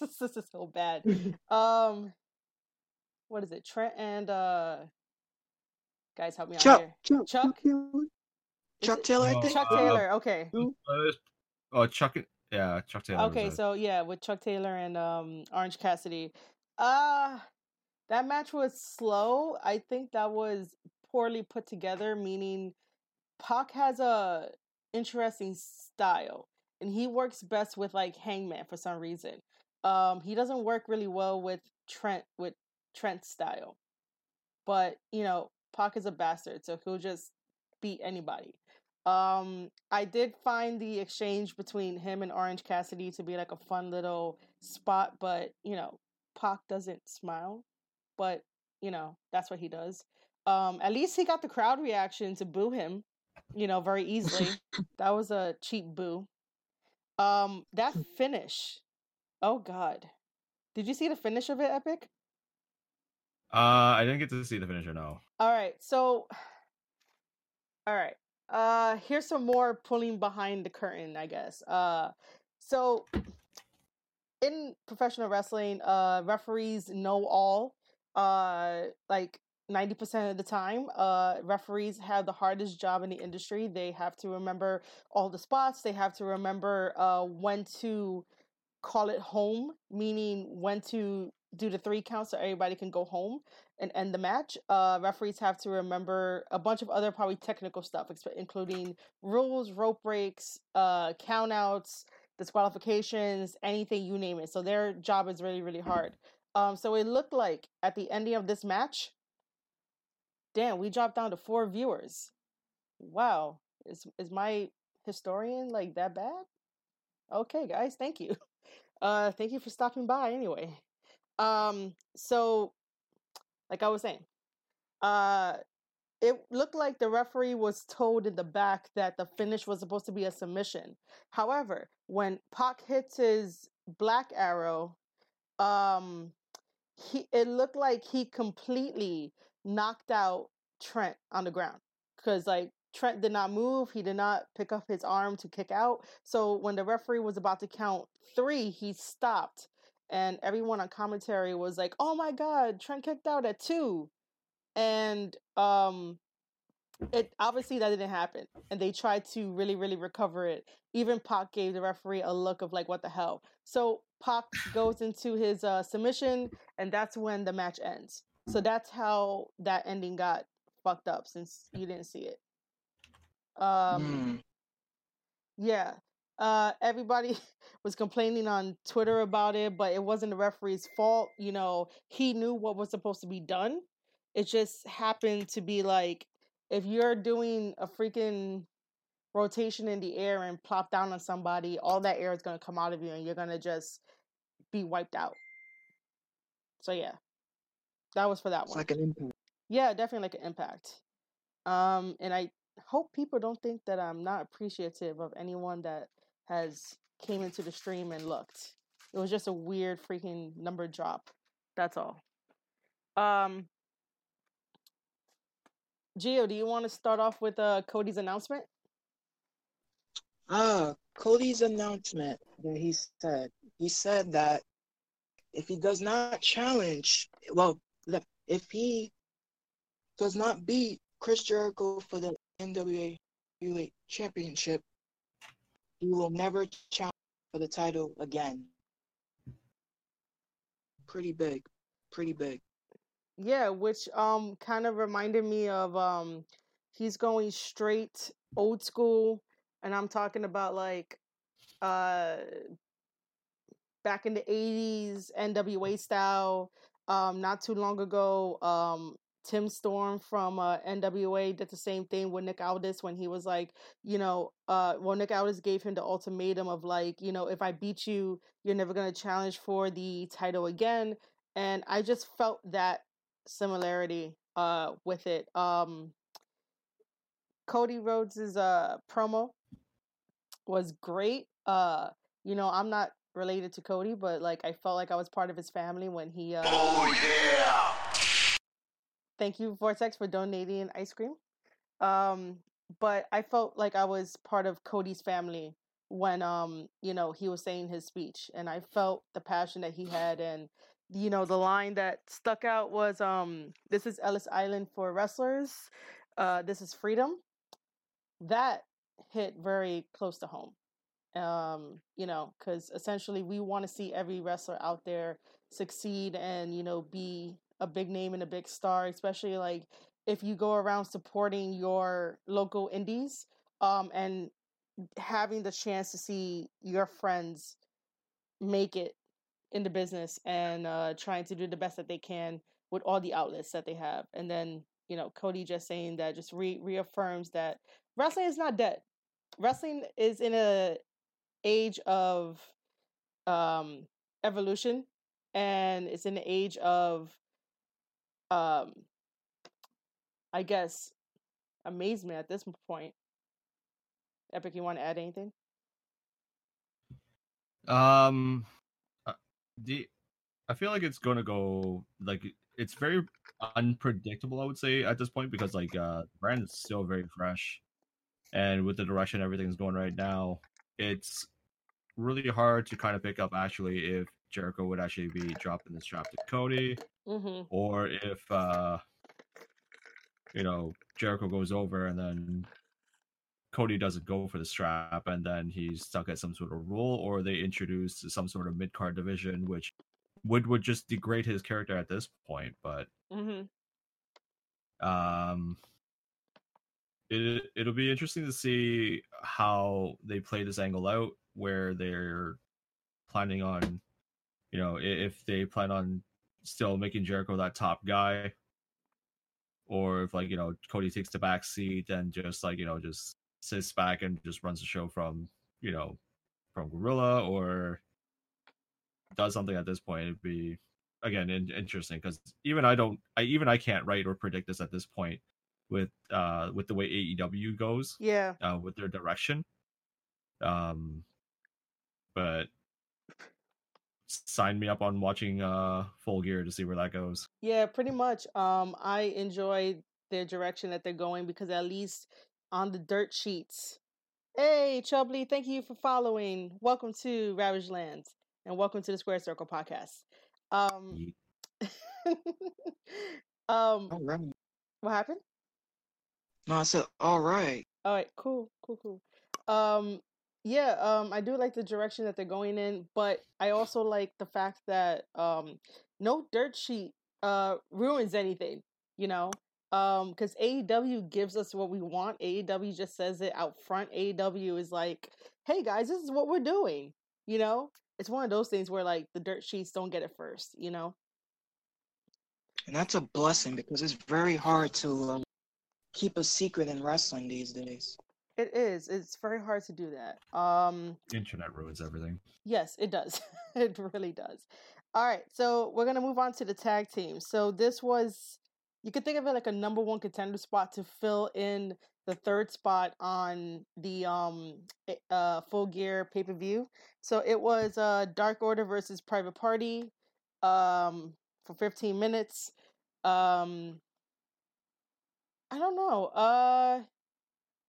[LAUGHS] this is so bad. [LAUGHS] Um what is it? Trent and uh guys help me out Chuck, here. Chuck, Chuck? Chuck Taylor, Is Chuck Taylor, Oh. Chuck uh, Taylor, okay. Oh, Chuck. Yeah, Chuck Taylor. was Okay, it. so yeah, with Chuck Taylor and um Orange Cassidy. Uh that match was slow. I think that was poorly put together, meaning Pac has a interesting style and he works best with like Hangman for some reason. Um he doesn't work really well with Trent with Trent's style. But, you know, Pac is a bastard, so he'll just beat anybody. Um, I did find the exchange between him and Orange Cassidy to be like a fun little spot, but you know, Pac doesn't smile, but you know, that's what he does. Um, at least he got the crowd reaction to boo him, you know, very easily. [LAUGHS] that was a cheap boo. Um, that finish. Oh god. Did you see the finish of it, Epic? Uh, I didn't get to see the finisher. No. All right, so [SIGHS] all right. Uh here's some more pulling behind the curtain, I guess. Uh so in professional wrestling, uh referees know all. Uh like 90% of the time, uh referees have the hardest job in the industry. They have to remember all the spots, they have to remember uh when to call it home, meaning when to do the three counts so everybody can go home and end the match. Uh, referees have to remember a bunch of other probably technical stuff, including rules, rope breaks, uh, countouts, disqualifications, anything you name it. So their job is really, really hard. Um, so it looked like at the ending of this match, damn, we dropped down to four viewers. Wow, is is my historian like that bad? Okay, guys, thank you. [LAUGHS] Uh, thank you for stopping by. Anyway, um, so like I was saying, uh, it looked like the referee was told in the back that the finish was supposed to be a submission. However, when Pac hits his black arrow, um, he it looked like he completely knocked out Trent on the ground because like Trent did not move. He did not pick up his arm to kick out. So when the referee was about to count three, he stopped. And everyone on commentary was like, oh my God, Trent kicked out at two. And um it obviously that didn't happen. And they tried to really, really recover it. Even Pac gave the referee a look of like, what the hell? So Pac goes into his uh, submission, and that's when the match ends. So that's how that ending got fucked up since you didn't see it. Um, Mm. yeah. Uh, everybody [LAUGHS] was complaining on Twitter about it, but it wasn't the referee's fault. You know, he knew what was supposed to be done. It just happened to be like if you're doing a freaking rotation in the air and plop down on somebody, all that air is going to come out of you and you're going to just be wiped out. So, yeah. That was for that It's one. like an impact. Yeah, definitely like an impact. Um, and I hope people don't think that I'm not appreciative of anyone that has came into the stream and looked. It was just a weird freaking number drop. That's all. Um, Gio, do you want to start off with uh Cody's announcement? Ah, Cody's announcement that he said. He said that if he does not challenge, well, if he does not beat Chris Jericho for the NWA Heavyweight Championship, he will never challenge for the title again. Pretty big, pretty big. Yeah, which um kind of reminded me of um he's going straight old school and I'm talking about like uh back in the 80s NWA style um not too long ago um Tim Storm from uh, NWA did the same thing with Nick Aldis when he was like, you know, uh, well, Nick Aldis gave him the ultimatum of like, you know, if I beat you, you're never going to challenge for the title again. And I just felt that similarity uh with it. Um Cody Rhodes's uh promo was great. Uh you know, I'm not related to Cody, but like I felt like I was part of his family when he uh Oh yeah. Thank you Vortex for donating ice cream. Um but I felt like I was part of Cody's family when um you know he was saying his speech and I felt the passion that he had and you know the line that stuck out was um this is Ellis Island for wrestlers uh this is freedom that hit very close to home um you know cuz essentially we want to see every wrestler out there succeed and you know be a big name and a big star especially like if you go around supporting your local indies um and having the chance to see your friends make it in the business and uh, trying to do the best that they can with all the outlets that they have. And then, you know, Cody just saying that just re- reaffirms that wrestling is not dead. Wrestling is in a age of um, evolution and it's in the age of um, I guess amazement at this point. Epic, you want to add anything? Um, uh, the I feel like it's gonna go like it's very unpredictable. I would say at this point because like uh, brand is still very fresh, and with the direction everything's going right now, it's really hard to kind of pick up actually if Jericho would actually be dropping this strap to Cody, Mm-hmm. or if uh, you know Jericho goes over and then Cody doesn't go for the strap, and then he's stuck at some sort of role, or they introduce some sort of mid card division, which would would just degrade his character at this point. But Mm-hmm. um, it it'll be interesting to see how they play this angle out, where they're planning on, you know, if they plan on still making Jericho that top guy, or if like you know Cody takes the back seat and just like you know just sits back and just runs the show from you know from Gorilla or does something at this point. It'd be again in- interesting because even I don't, I even I can't write or predict this at this point with uh with the way AEW goes Yeah. uh, with their direction. Um, but sign me up on watching uh Full Gear to see where that goes. Yeah, pretty much. Um, I enjoy their direction that they're going because at least on the dirt sheets. Hey, Chubbly, thank you for following. Welcome to Ravage Lands and welcome to the Squared Circle podcast. Um, Ye- [LAUGHS] um, All right. what happened? No, I said, all right. All right, cool, cool, cool. Um, yeah, um, I do like the direction that they're going in, but I also like the fact that um, no dirt sheet uh ruins anything, you know. Um, because AEW gives us what we want. AEW just says it out front. AEW is like, "Hey guys, this is what we're doing." You know, it's one of those things where like the dirt sheets don't get it first. You know. And that's a blessing because it's very hard to um, keep a secret in wrestling these days. It is. It's very hard to do that. Um, Internet ruins everything. Yes, it does. [LAUGHS] it really does. All right, so we're gonna move on to the tag team. So this was you could think of it like a number one contender spot to fill in the third spot on the um eh, uh full gear pay per view. So it was uh Dark Order versus Private Party um for 15 minutes. Um I don't know. Uh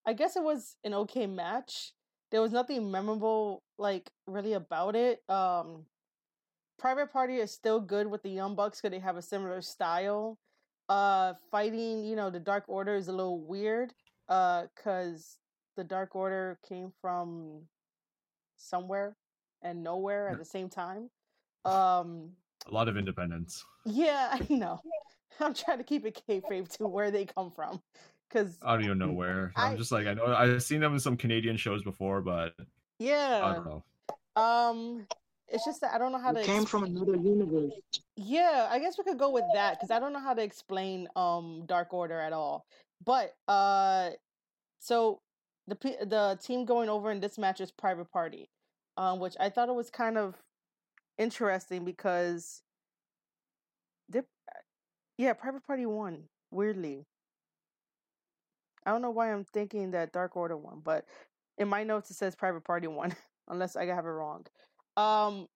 I guess it was an okay match. There was nothing memorable like really about it. Um Private Party is still good with the Young Bucks because they have a similar style. Uh, fighting, you know, the Dark Order is a little weird. Uh, because the Dark Order came from somewhere and nowhere at the same time. Um, A lot of independence. yeah, [LAUGHS] I know. [LAUGHS] I'm trying to keep it kayfabe to where they come from, because I don't even know where. I'm just like I know I've seen them in some Canadian shows before, but I yeah, don't know. um, it's just that I don't know how We to. came ex- from another universe. Yeah, I guess we could go with that because I don't know how to explain um Dark Order at all. But uh, so the pe- the team going over in this match is Private Party, um, which I thought it was kind of interesting because they, yeah, Private Party won weirdly. I don't know why I'm thinking that Dark Order won, but in my notes it says Private Party won, [LAUGHS] unless I have it wrong. Um,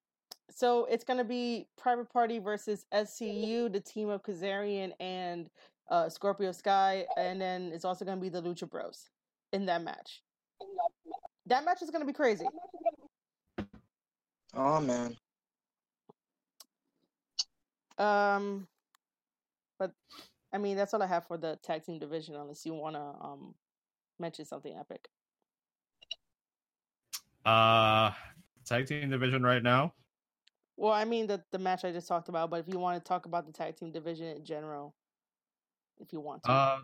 so it's gonna be Private Party versus SCU, the team of Kazarian and uh, Scorpio Sky, and then it's also gonna be the Lucha Bros in that match. That match is gonna be crazy. Oh man. Um, but I mean that's all I have for the tag team division, unless you wanna um mention something epic. Uh, tag team division right now. Well, I mean the the match I just talked about, but if you want to talk about the tag team division in general, if you want to. Uh,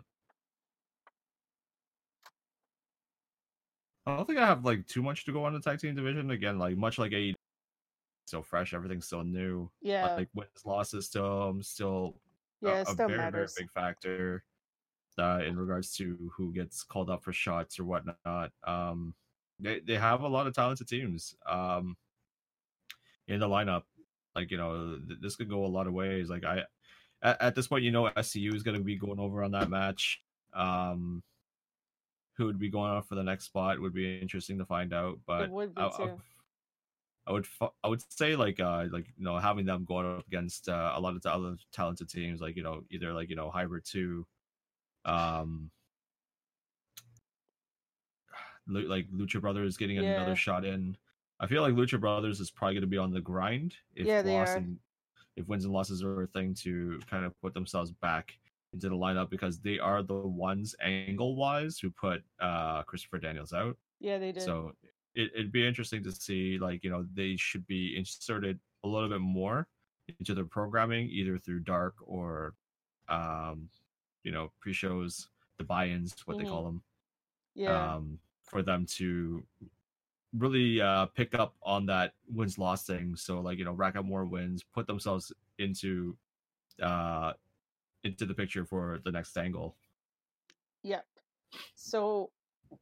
I don't think I have like too much to go on the tag team division. Again, like much like AEW, still fresh, everything's still new. yeah, Like wins, losses, still um, still a- yeah, a, still very matters. very big factor uh, in regards to who gets called up for shots or whatnot. Um, they they have a lot of talented teams um, in the lineup. Like you know, th- this could go a lot of ways. Like I, at, at this point, you know, SCU is going to be going over on that match. Um, who would be going off for the next spot would be interesting to find out. But it would be I, I. I would I would say like uh like you know having them going up against uh, a lot of the other talented teams like you know either like you know Hybrid two, um, like Lucha Brothers getting Yeah. another shot in. I feel like Lucha Brothers is probably going to be on the grind if Yeah, they loss are. and if wins and losses are a thing to kind of put themselves back into the lineup because they are the ones angle wise who put uh Christopher Daniels out. Yeah, they did. So it, it'd be interesting to see, like, you know, they should be inserted a little bit more into their programming, either through dark or, um, you know, pre shows, the buy ins, what they call them, yeah, um, for them to really uh, pick up on that wins loss thing. So, like, you know, rack up more wins, put themselves into, uh, into the picture for the next angle. yep. So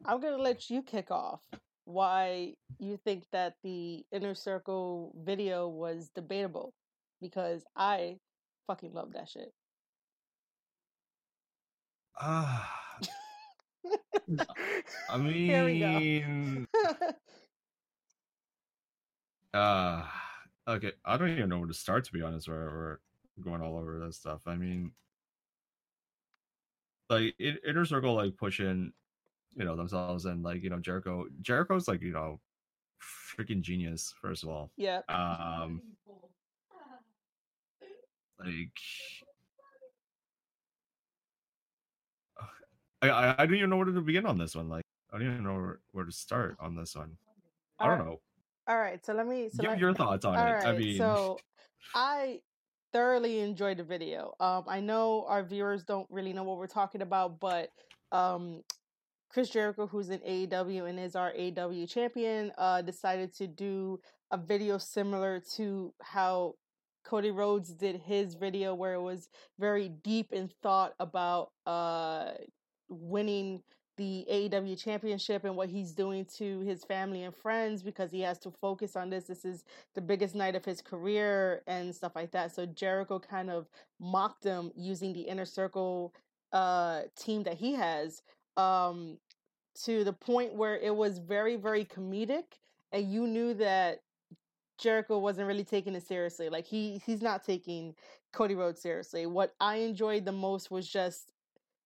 I'm gonna let you kick off why you think that the inner circle video was debatable because I fucking love that shit. Ah, [LAUGHS] I mean, Here we go. Uh [LAUGHS] okay. I don't even know where to start to be honest. We're, we're going all over this stuff. I mean, like it, inner circle, like pushing, you know, themselves and like you know Jericho. Jericho's like you know, freaking genius. First of all, yeah um, like. [SIGHS] I, I I don't even know where to begin on this one. Like I don't even know where, where to start on this one. I don't Alright, know. All right, so let me. So Give let, your thoughts on it. right, I mean, [LAUGHS] so I thoroughly enjoyed the video. Um, I know our viewers don't really know what we're talking about, but um, Chris Jericho, who's in AEW and is our AEW champion, uh, decided to do a video similar to how Cody Rhodes did his video, where it was very deep in thought about uh winning the AEW championship and what he's doing to his family and friends because he has to focus on this. This is the biggest night of his career and stuff like that. So Jericho kind of mocked him using the inner circle uh team that he has um to the point where it was very very comedic and you knew that Jericho wasn't really taking it seriously. Like he he's not taking Cody Rhodes seriously. What I enjoyed the most was just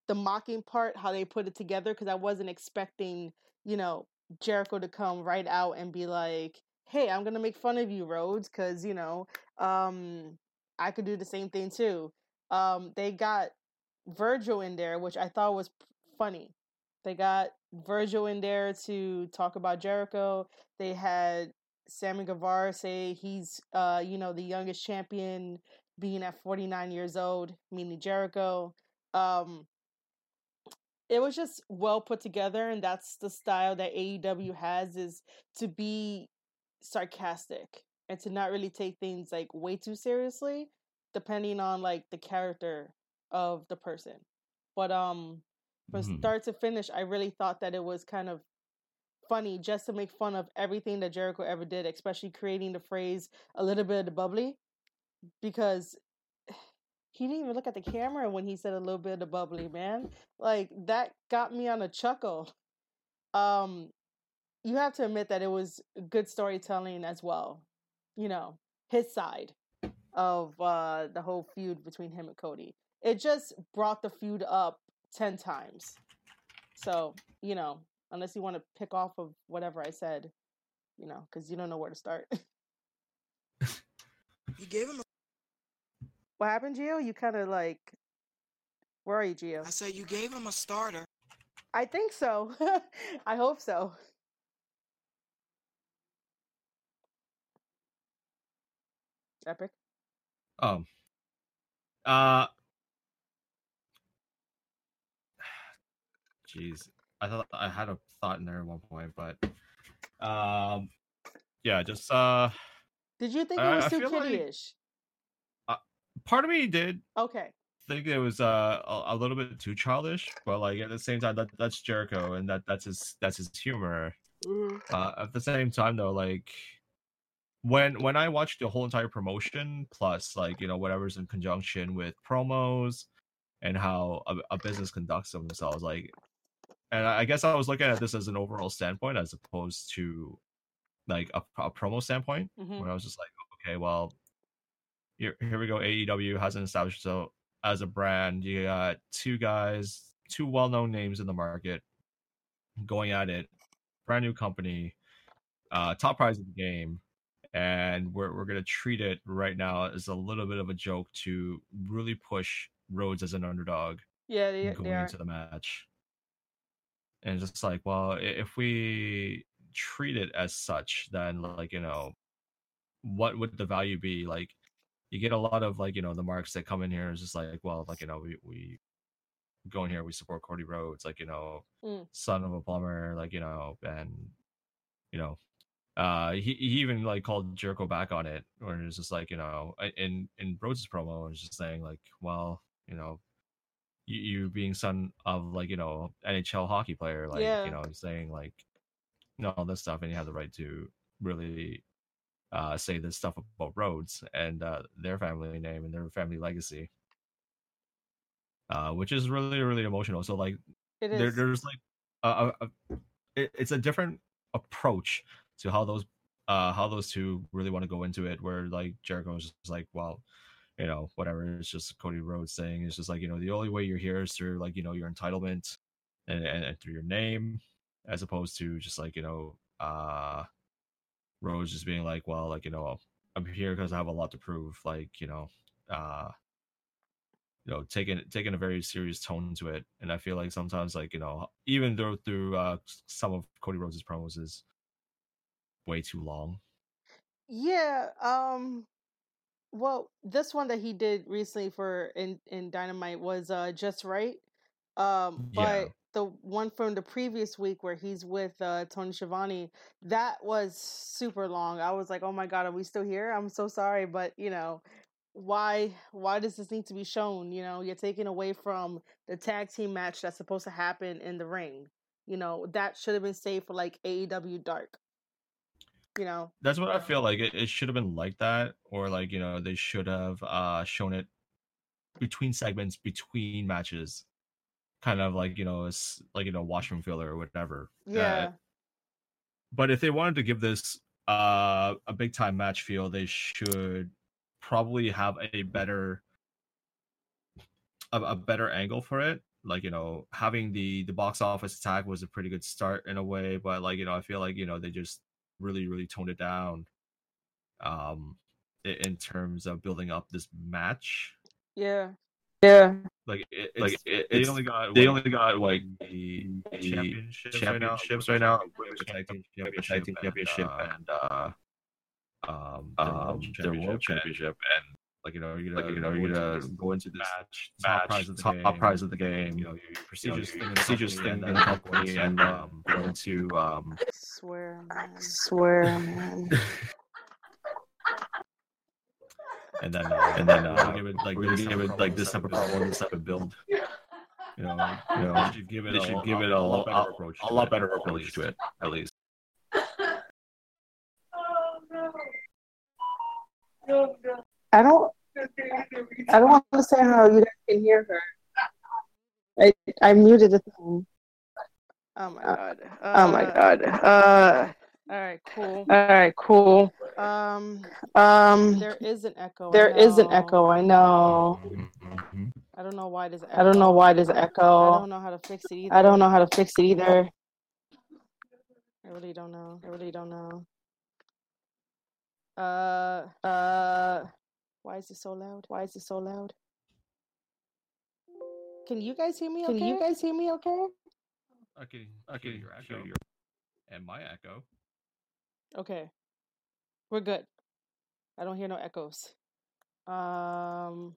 the mocking part, how they put it together, because I wasn't expecting, you know, Jericho to come right out and be like, "Hey, I'm gonna make fun of you, Rhodes," because you know, um, I could do the same thing too. Um, they got Virgil in there, which I thought was funny. They got Virgil in there to talk about Jericho. They had Sammy Guevara say he's, uh, you know, the youngest champion, being at 49 years old, meaning Jericho. Um, it was just well put together, and that's the style that AEW has is to be sarcastic and to not really take things like way too seriously, depending on like the character of the person. But um, from Mhm. start to finish, I really thought that it was kind of funny just to make fun of everything that Jericho ever did, especially creating the phrase a little bit of the bubbly because he didn't even look at the camera when he said a little bit of the bubbly, man. Like that got me on a chuckle. Um you have to admit that it was good storytelling as well. You know, his side of uh the whole feud between him and Cody. It just brought the feud up 10 times. So, you know, unless you want to pick off of whatever I said, you know, cuz you don't know where to start. [LAUGHS] You gave him. A, what happened, Gio? You kind of like Where are you, Gio? I said you gave him a starter. I think so. [LAUGHS] I hope so. Epic. Um. Uh. Jeez, I thought I had a thought in there at one point, but um, yeah, just uh, Did you think it was I too feel like- kiddie-ish? part of me did Okay. think it was uh a, a little bit too childish, but like at the same time, that that's Jericho, and that that's his that's his humor. Mhm. Uh, at the same time, though, like when when I watched the whole entire promotion, plus like you know whatever's in conjunction with promos and how a, a business conducts themselves, like, and I guess I was looking at this as an overall standpoint as opposed to like a, a promo standpoint, Mhm. where I was just like, okay, well, here here we go. AEW hasn't established itself as a brand. You got two guys, two well known names in the market going at it brand new company, uh, top prize of the game, and we're we're gonna treat it right now as a little bit of a joke to really push Rhodes as an underdog Yeah, they, going they into the match. And just like, well, if we treat it as such, then like you know, what would the value be? Like, you get a lot of like you know the marks that come in here is just like, well, like you know, we we go in here, we support Cody Rhodes, like you know, Mm. son of a plumber, like you know, and you know, uh, he he even like called Jericho back on it, where it's just like you know, in in Rhodes' promo, it's just saying like, well, you know, you, you being son of like you know NHL hockey player, like Yeah. you know, saying like, you know, all this stuff, and you have the right to really uh say this stuff about Rhodes and uh their family name and their family legacy. Uh, which is really really emotional. So like It there, there's like a, a, a it, it's a different approach to how those uh how those two really want to go into it where like jericho is just like well you know whatever it's just cody rhodes saying it's just like you know the only way you're here is through like you know your entitlement and, and, and through your name as opposed to just like you know uh rhodes just being like well like you know i'm here because i have a lot to prove like you know uh you know taking taking a very serious tone to it and i feel like sometimes like you know even though through uh some of cody rhodes' promos is way too long. Yeah, um well, this one that he did recently for in in Dynamite was uh just right. Um Yeah. but the one from the previous week where he's with uh Tony Schiavone, that was super long. I was like, "Oh my god, are we still here? I'm so sorry, but you know, why why does this need to be shown? You know, you're taking away from the tag team match that's supposed to happen in the ring. You know, that should have been saved for like AEW Dark. You know, That's what I feel like. It, it should have been like that, or like you know they should have uh shown it between segments, between matches, kind of like you know it's like you know washroom filler or whatever. Uh, yeah, but if they wanted to give this uh, a big time match feel, they should probably have a better a, a better angle for it. Like you know, having the the box office attack was a pretty good start in a way, but like you know, I feel like you know they just really really toned it down. Um, in terms of building up this match, yeah, yeah. like it, Like, it- they only got they like, only got like the the championships, championships right right now, now, women's women's tag team championship, championship, championship, and, and uh, uh, um, their um, world their world championship, and, championship, and like you know, you're like gonna, you know, you're gonna go into this match, top match, prize of the top game, prize of the game, you know, your you know, prestigious thing, in the prestigious company, thing and in then the go company, into, and um, um, go um, Swear, man. Swear, [LAUGHS] man. and then uh, and then uh, gonna give it like we're give it type like this type of promo, this type of build. You know, You know, they should give it, They a, should a- give it a, a, lot better approach, a to lot it, better at approach least. to it, at least. [LAUGHS] I don't. I don't want to say how you guys can hear her. I I muted the thing. Oh my Uh, god. Oh my Uh, god. Uh. All right, cool. All right. Cool. Um, Um. there is an echo. There is an echo. I know. I don't know why echo. I don't know why there's I don't know how to fix it either. I don't know how to fix it either. I really don't know. I really don't know. Uh, uh, why is it so loud? Why is it so loud? Can you guys hear me? Can okay? you guys hear me? Okay. Okay, Okay, okay, your hear echo your- and my echo. Okay. We're good. I don't hear no echoes. Um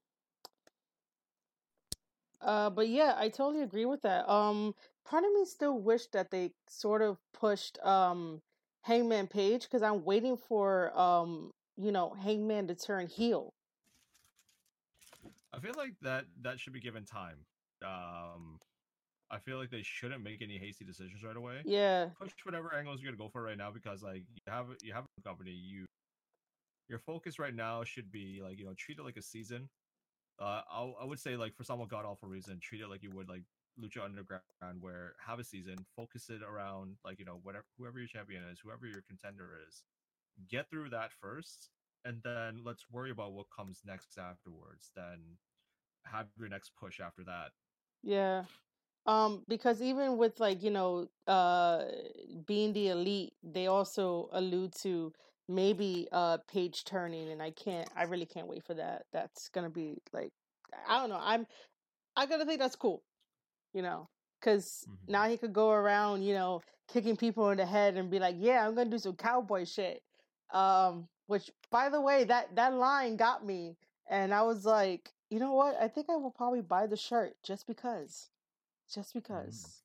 uh but yeah, I totally agree with that. Um part of me still wish that they sort of pushed um Hangman Page because I'm waiting for um you know Hangman to turn heel. I feel like that that should be given time. Um, I feel like they shouldn't make any hasty decisions right away. Yeah. Push whatever angles you're gonna go for right now because like you have you have a company. You your focus right now should be like you know treat it like a season. Uh, I I would say like for some god awful reason, treat it like you would like Lucha Underground, where have a season, focus it around like you know whatever whoever your champion is, whoever your contender is, get through that first, and then let's worry about what comes next afterwards. Then have your next push after that. Yeah. Um, because even with like, you know, uh being the elite, they also allude to maybe uh page turning and I can't I really can't wait for that. That's gonna be like I don't know. I'm I gotta think that's cool. You know, because Mhm. now he could go around, you know, kicking people in the head and be like, "Yeah, I'm gonna do some cowboy shit." Um, which, by the way, that that line got me, and I was like, you know what? I think I will probably buy the shirt just because, just because.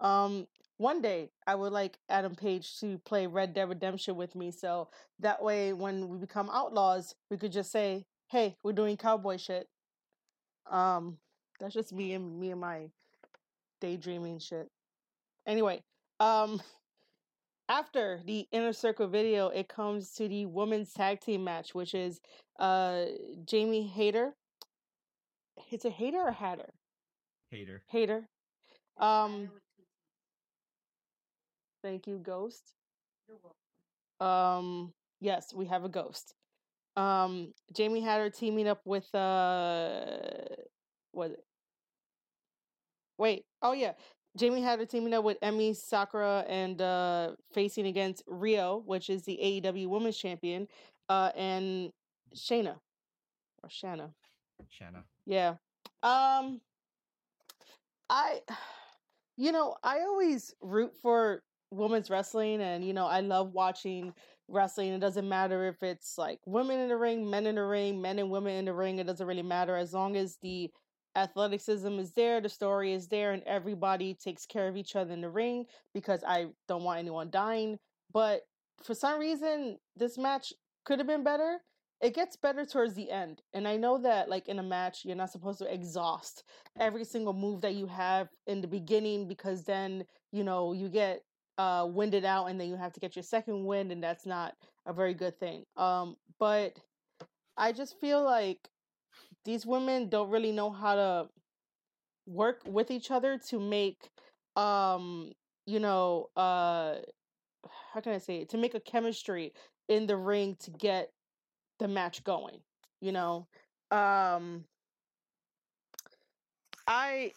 Um, one day I would like Adam Page to play Red Dead Redemption with me, so that way when we become outlaws, we could just say, "Hey, we're doing cowboy shit." Um, that's just me and me and my daydreaming shit. Anyway, um, after the inner circle video, it comes to the women's tag team match, which is uh Jamie Hayter. Is a Hater or Hatter? Hater. Hater. Um, thank you, Ghost. Um, yes, we have a ghost. Um, Jamie Hatter teaming up with uh, what? is it? Wait, oh yeah, Jamie Hatter teaming up with Emi Sakura and uh facing against Riho, which is the AEW Women's Champion, uh, and Shayna or Shanna. Shanna. Yeah. Um I [SIGHS] you know, I always root for women's wrestling and you know, I love watching wrestling. It doesn't matter if it's like women in the ring, men in the ring, men and women in the ring, it doesn't really matter as long as the athleticism is there, the story is there and everybody takes care of each other in the ring because I don't want anyone dying. But for some reason this match could have been better it gets better towards the end. And I know that like in a match, you're not supposed to exhaust every single move that you have in the beginning because then, you know, you get uh winded out and then you have to get your second wind and that's not a very good thing. Um but I just feel like these women don't really know how to work with each other to make um you know uh how can I say it? to make a chemistry in the ring to get the match going you know? Um i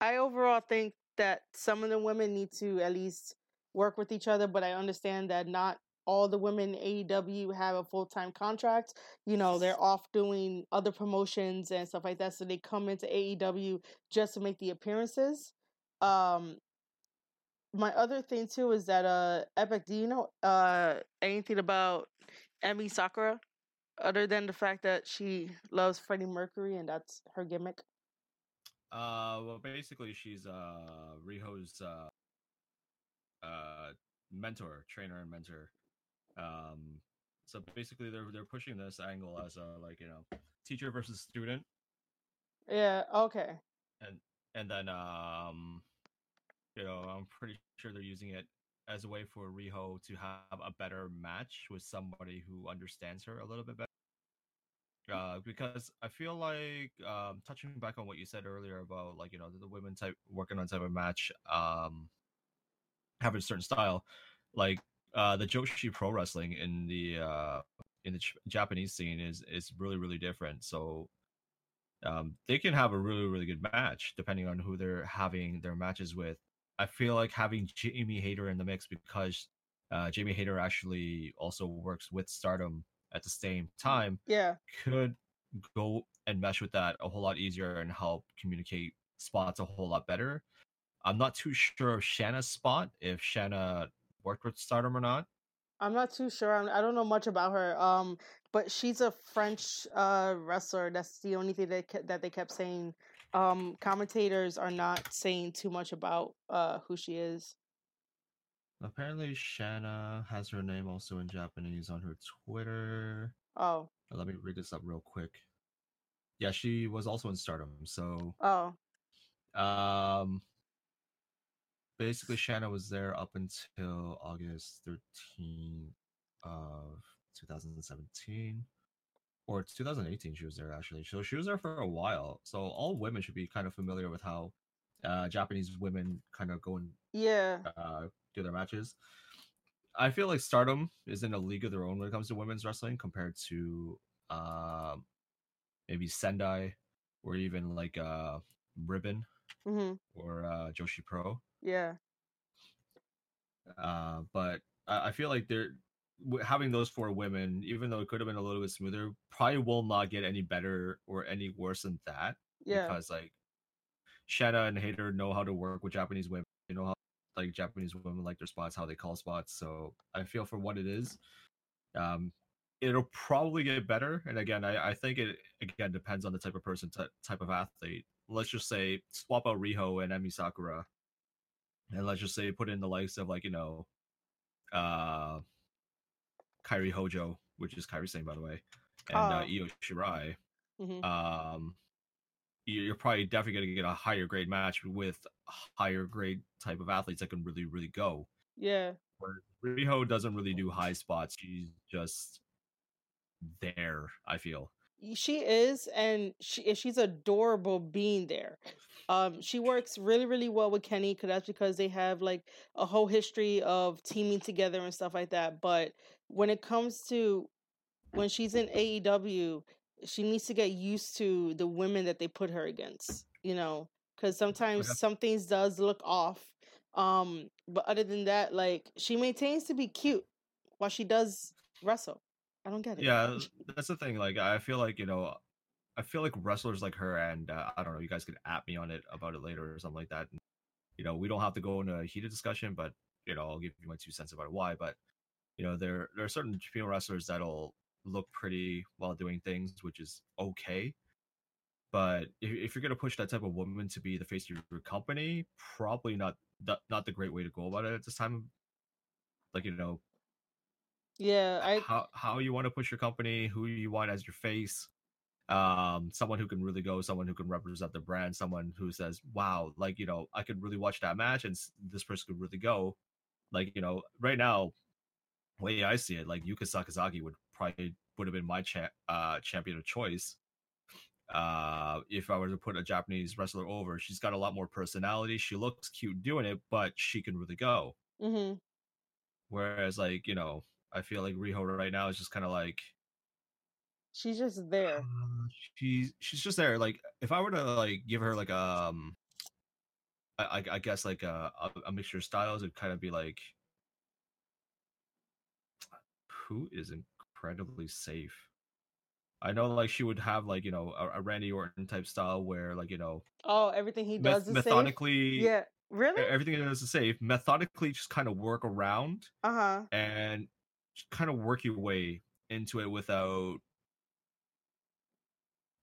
i overall think that some of the women need to at least work with each other but i understand that not all the women in AEW have a full-time contract. You know they're off doing other promotions and stuff like that so they come into AEW just to make the appearances. Um my other thing too is that uh Epic do you know uh anything about Emi Sakura other than the fact that she loves Freddie Mercury and that's her gimmick. Uh, well, basically, she's uh Riho's uh uh mentor, trainer, and mentor. Um, so basically, they're they're pushing this angle as a like you know teacher versus student, Yeah, okay. and and then um, you know, I'm pretty sure they're using it as a way for Riho to have a better match with somebody who understands her a little bit better. Uh, because I feel like um, touching back on what you said earlier about like you know the, women type working on type of match, um, having a certain style, like uh, the Joshi Pro Wrestling in the uh, in the Ch- Japanese scene is is really really different. So um, they can have a really really good match depending on who they're having their matches with. I feel like having Jamie Hayter in the mix because uh, Jamie Hayter actually also works with Stardom at the same time Yeah. could go and mesh with that a whole lot easier and help communicate spots a whole lot better. I'm not too sure of Shanna's spot if Shanna worked with Stardom or not. I'm not too sure. I'm, I don't know much about her. Um, but she's a French uh wrestler. That's the only thing that that they kept saying. Um, commentators are not saying too much about uh who she is. Apparently, Shanna has her name also in Japanese on her Twitter. Oh, Uh, Let me read this up real quick. Yeah, she was also in Stardom. So, oh, um, basically, Shanna was there up until August 13th of 2017 or it's 2018 she was there actually. So she was there for a while. So all women should be kind of familiar with how uh japanese women kind of go and yeah, uh do their matches. I feel like stardom is in a league of their own when it comes to women's wrestling compared to um maybe sendai or even like uh ribbon hmm or uh joshi pro. Yeah, uh, but I, I feel like they're having those four women, even though it could have been a little bit smoother, probably will not get any better or any worse than that. yeah, Because like Shanna and Hater know how to work with Japanese women. You know how like Japanese women like their spots, how they call spots. So I feel for what it is, um, it'll probably get better. And again, I, I think it again depends on the type of person, ty- type of athlete. Let's just say swap out Riho and Emi Sakura, and let's just say put in the likes of like you know, uh, Kairi Hojo, which is Kairi Sane by the way, and uh, Oh. Io Shirai hmm um you- you're probably definitely going to get a higher grade match with higher grade type of athletes that can really really go yeah, where riho doesn't really do high spots she's just there i feel she is, and she she's adorable being there. Um, she works really, really well with Kenny because that's because they have like a whole history of teaming together and stuff like that. But when it comes to when she's in AEW, she needs to get used to the women that they put her against. You know, because sometimes Okay. some things does look off. Um, but other than that, like she maintains to be cute while she does wrestle. I don't get it. yeah that's the thing like i feel like you know i feel like wrestlers like her and uh, i don't know you guys could at me on it about it later or something like that and, you know we don't have to go into a heated discussion but you know i'll give you my two cents about why but you know there there are certain female wrestlers that'll look pretty while doing things which is okay but if, if you're going to push that type of woman to be the face of your company probably not the, not the great way to go about it at this time like you know Yeah, I how how you want to push your company, who you want as your face, um, someone who can really go, someone who can represent the brand, someone who says, "Wow, like you know, I could really watch that match, and this person could really go." Like you know, right now, way I see it, like Yuka Sakazaki would probably would have been my cha- uh, champion of choice. Uh, if I were to put a Japanese wrestler over, she's got a lot more personality. She looks cute doing it, but she can really go. hmm Whereas, like you know, I feel like Riho right now is just kind of like she's just there. uh, she's she's just there. Like if I were to like give her like um, I I, guess like a a mixture of styles, it'd kind of be like who is incredibly safe. I know like she would have like you know a, a Randy Orton type style where like you know Oh, everything he does is safe. methodically Yeah, e- really? everything he does is safe methodically just kind of work around Uh huh. and kind of work your way into it without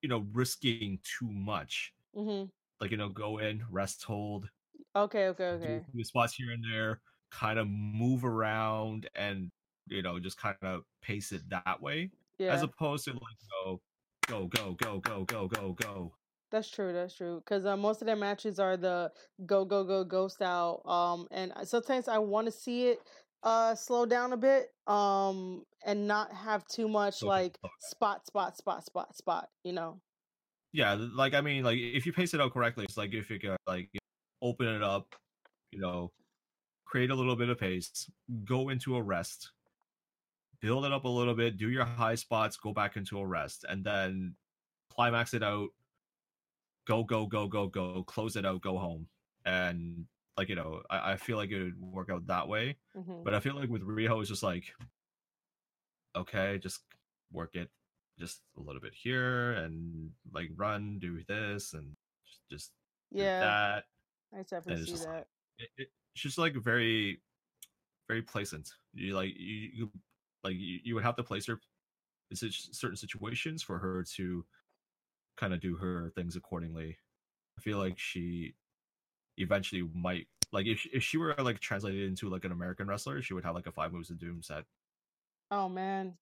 you know risking too much hmm like you know go in rest hold Okay, okay, okay. few spots here and there kind of move around and you know just kind of pace it that way Yeah, as opposed to like go go go go go go go go that's true. That's true. Because uh, most of their matches are the go, go, go, go style. Um, and sometimes I want to see it uh slow down a bit. Um, and not have too much like down. spot, spot, spot, spot, spot. You know. yeah like i mean like if you pace it out correctly it's like if you could like open it up you know create a little bit of pace go into a rest build it up a little bit do your high spots go back into a rest and then climax it out. Go go go go go close it out go home. And like you know i, I feel like it would work out that way hmm but i feel like with riho it's just like okay just work it just a little bit here and like run do this and just, Yeah, that. I definitely see like- that. it, it, it's just like very very placent. You like you, you like you, you would have to place her in certain situations for her to kind of do her things accordingly i feel like she eventually might like if if she were like translated into like an american wrestler she would have like a five moves of doom set Oh man.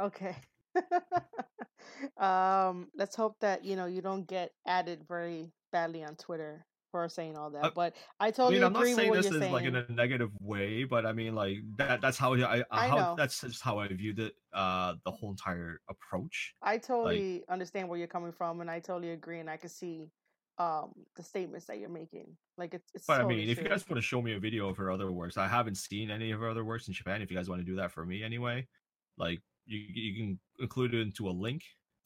okay. [LAUGHS] um, let's hope that you know you don't get added very badly on Twitter for saying all that. Uh, but I I totally mean, I'm not saying this is saying. like in a negative way, but I mean, like that—that's how I, I how that's just how I viewed it. Uh, the whole entire approach. I totally understand where you're coming from, and I totally agree, and I can see um the statements that you're making. Like it's it's But I totally mean, if you guys want to show me a video of her other works, I haven't seen any of her other works in Japan. If you guys want to do that for me anyway, like you you can include it into a link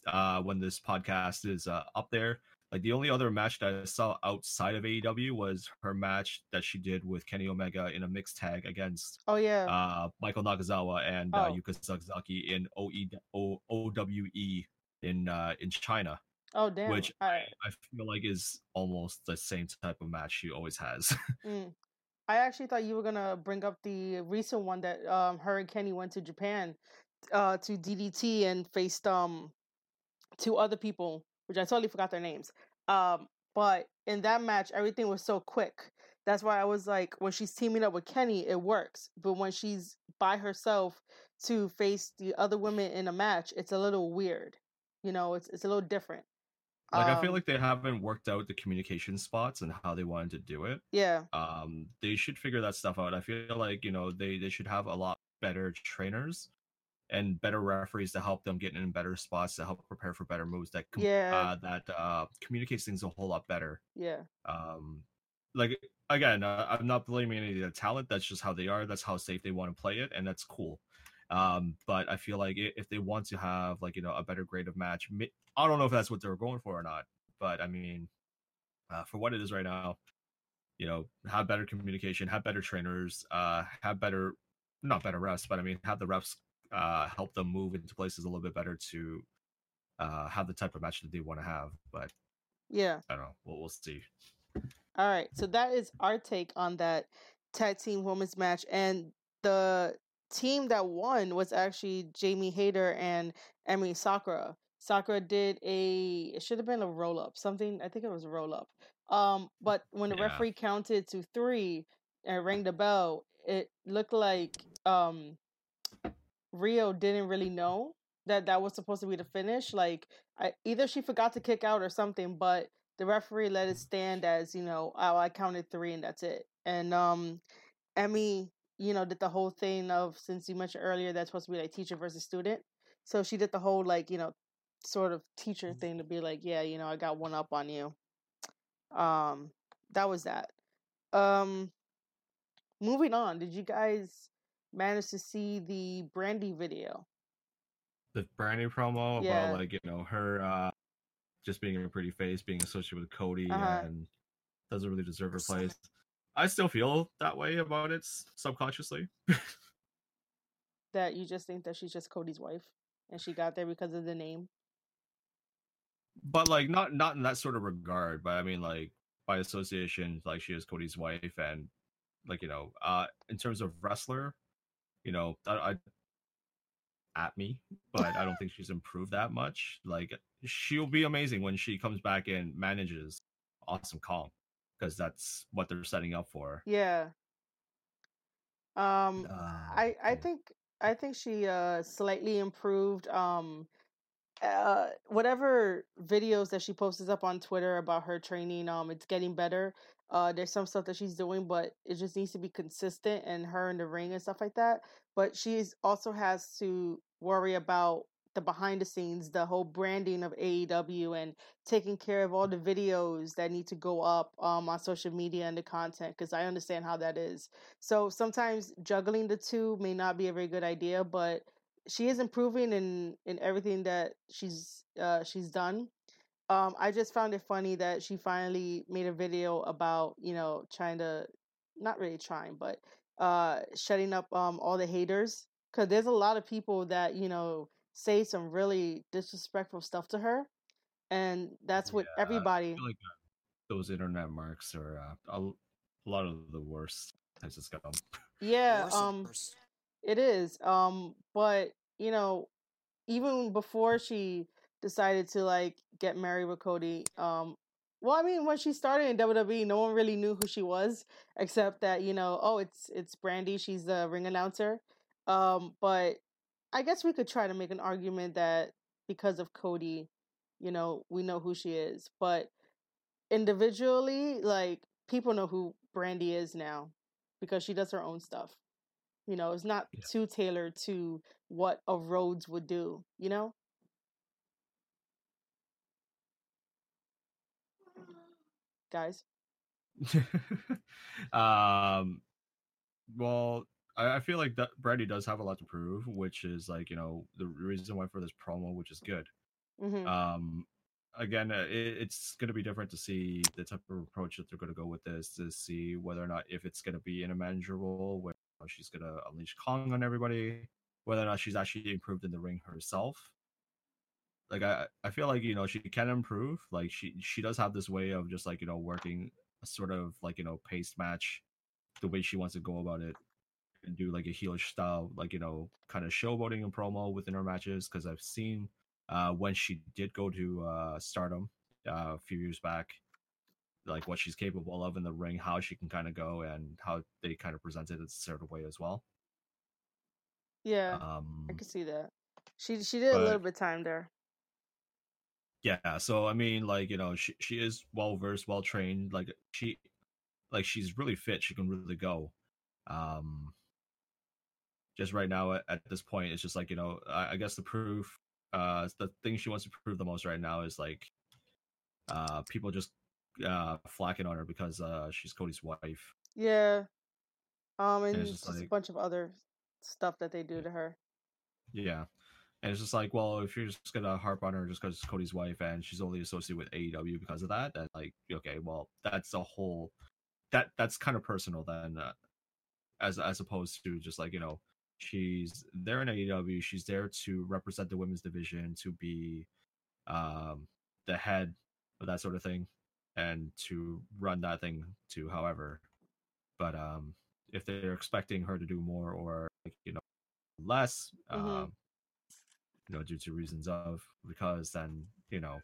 uh when this podcast is uh, up there. Like the only other match that I saw outside of AEW was her match that she did with Kenny Omega in a mixed tag against oh yeah, uh Michael Nakazawa and uh, Oh. Yuka Sakazaki in OE, O, OWE in uh in China, oh damn. which right. I feel like is almost the same type of match she always has. [LAUGHS] Mm. I actually thought you were gonna bring up the recent one that um her and Kenny went to Japan uh to DDT and faced um two other people, which I totally forgot their names. Um but in that match everything was so quick. That's why I was like when she's teaming up with Kenny it works, but when she's by herself to face the other women in a match, it's a little weird. You know, it's it's a little different. like I feel Um, like they haven't worked out the communication spots and how they wanted to do it. yeah, Um, they should figure that stuff out. I feel like you know they they should have a lot better trainers and better referees to help them get in better spots to help prepare for better moves that com- Yeah. uh, that uh, communicates things a whole lot better. yeah. um like again uh, i'm not blaming any of the talent that's just how they are that's how safe they want to play it and that's cool um but i feel like if they want to have like you know a better grade of match i don't know if that's what they're going for or not but i mean uh, for what it is right now you know have better communication have better trainers uh have better not better refs but i mean have the refs uh help them move into places a little bit better to uh have the type of match that they want to have but Yeah. i don't know we'll, we'll see All right, so that is our take on that tag team women's match, and the team that won was actually Jamie Hayter and Emi Sakura. Sakura did a it should have been a roll up, something I think it was a roll up. Um, but when the Yeah. referee counted to three and rang the bell, it looked like um Riho didn't really know that that was supposed to be the finish. Like, I either she forgot to kick out or something, but the referee let it stand as you know, oh, I counted three and that's it. And um, Emi, you know, did the whole thing of since you mentioned earlier that's supposed to be like teacher versus student. So she did the whole like you know, sort of teacher thing to be like, yeah, you know, I got one up on you. Um, that was that. Um, moving on. Did you guys manage to see the Brandi video? The Brandi promo Yeah. about like you know her uh just being a pretty face, being associated with Cody, Uh-huh. and doesn't really deserve her place. I still feel that way about it subconsciously. [LAUGHS] That you just think that she's just Cody's wife and she got there because of the name. but like not not in that sort of regard but i mean like by association like she is cody's wife and like you know uh in terms of wrestler you know i, I at me but i don't think she's improved that much like she'll be amazing when she comes back and manages awesome kong because that's what they're setting up for Yeah. Um Uh, I I think I think she uh slightly improved um uh whatever videos that she posts up on Twitter about her training um it's getting better. Uh there's some stuff that she's doing but it just needs to be consistent and her in the ring and stuff like that. But she also has to worry about the behind the scenes, the whole branding of AEW and taking care of all the videos that need to go up um on social media and the content because I understand how that is. So sometimes juggling the two may not be a very good idea, but she is improving in in everything that she's uh she's done. Um I just found it funny that she finally made a video about, you know, trying to not really trying, but uh shutting up um all the haters cuz there's a lot of people that, you know, say some really disrespectful stuff to her and that's what Yeah, everybody I feel like uh, those internet marks are uh, a, l- a lot of the worst types of scum yeah um. It is. Um, but you know, even before she decided to like get married with Cody, um, well, I mean, when she started in WWE, no one really knew who she was, except that you know, oh, it's it's Brandi. She's the ring announcer. Um, but I guess we could try to make an argument that because of Cody, you know, we know who she is. But individually, like people know who Brandi is now because she does her own stuff. You know, it's not Yeah. too tailored to what a Rhodes would do, you know? Guys. [LAUGHS] um well I, I feel like that Brandi does have a lot to prove which is like you know the reason why for this promo which is good. Hmm um again uh, it, it's going to be different to see the type of approach that they're going to go with this to see whether or not if it's going to be in a manager role where she's going to unleash kong on everybody whether or not she's actually improved in the ring herself like i i feel like you know she can improve like she she does have this way of just like you know working a sort of like you know paced match the way she wants to go about it and do like a heelish style like you know kind of showboating and promo within her matches because i've seen uh when she did go to uh stardom uh, a few years back like what she's capable of in the ring how she can kind of go and how they kind of present it in a certain way as well Yeah, um I can see that. She she did a little but- bit time there. Yeah so i mean like you know she, she is well versed well trained like she like she's really fit she can really go um just right now at, at this point it's just like you know I, I guess the proof uh the thing she wants to prove the most right now is like uh people just uh flacking on her because uh she's cody's wife Yeah. Um, and, it's just, just a bunch of other stuff that they do to her. yeah and it's just like well if you're just gonna harp on her just because cody's wife and she's only associated with aew because of that then like okay well that's a whole that that's kind of personal then uh, as as opposed to just like you know she's there in aew she's there to represent the women's division to be um the head of that sort of thing and to run that thing to however but um if they're expecting her to do more or like you know less Mhm. um you know due to reasons of because then you know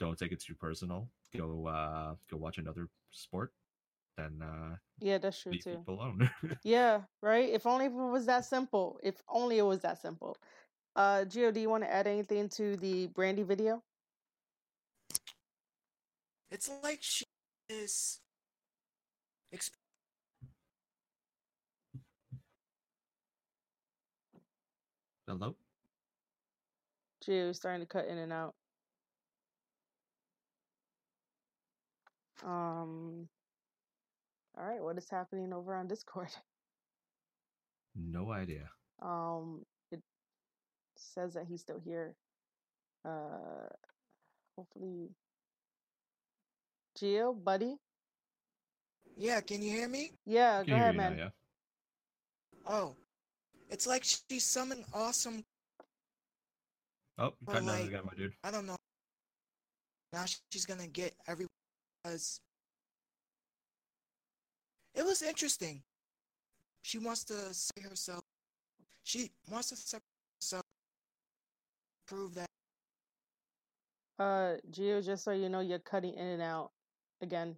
don't take it too personal go uh go watch another sport then uh, Yeah, that's true too. alone. [LAUGHS] Yeah, right. If only it was that simple. If only it was that simple. Uh, Gio, do you want to add anything to the Brandi video? It's like she is. Exp- Hello. Gio is starting to cut in and out. Um. All right, what is happening over on Discord? [LAUGHS] No idea. Um, it says that he's still here. Uh, hopefully, Gio, buddy. yeah, can you hear me? Yeah, Can go ahead, you now, man. yeah. Oh, it's like she's summoned awesome. Oh, Or cutting out like- again, my dude. I don't know. Now she's gonna get everyone it was interesting. She wants to say herself. She wants to separate herself. Prove that. Uh, Gio, just so you know, you're cutting in and out again.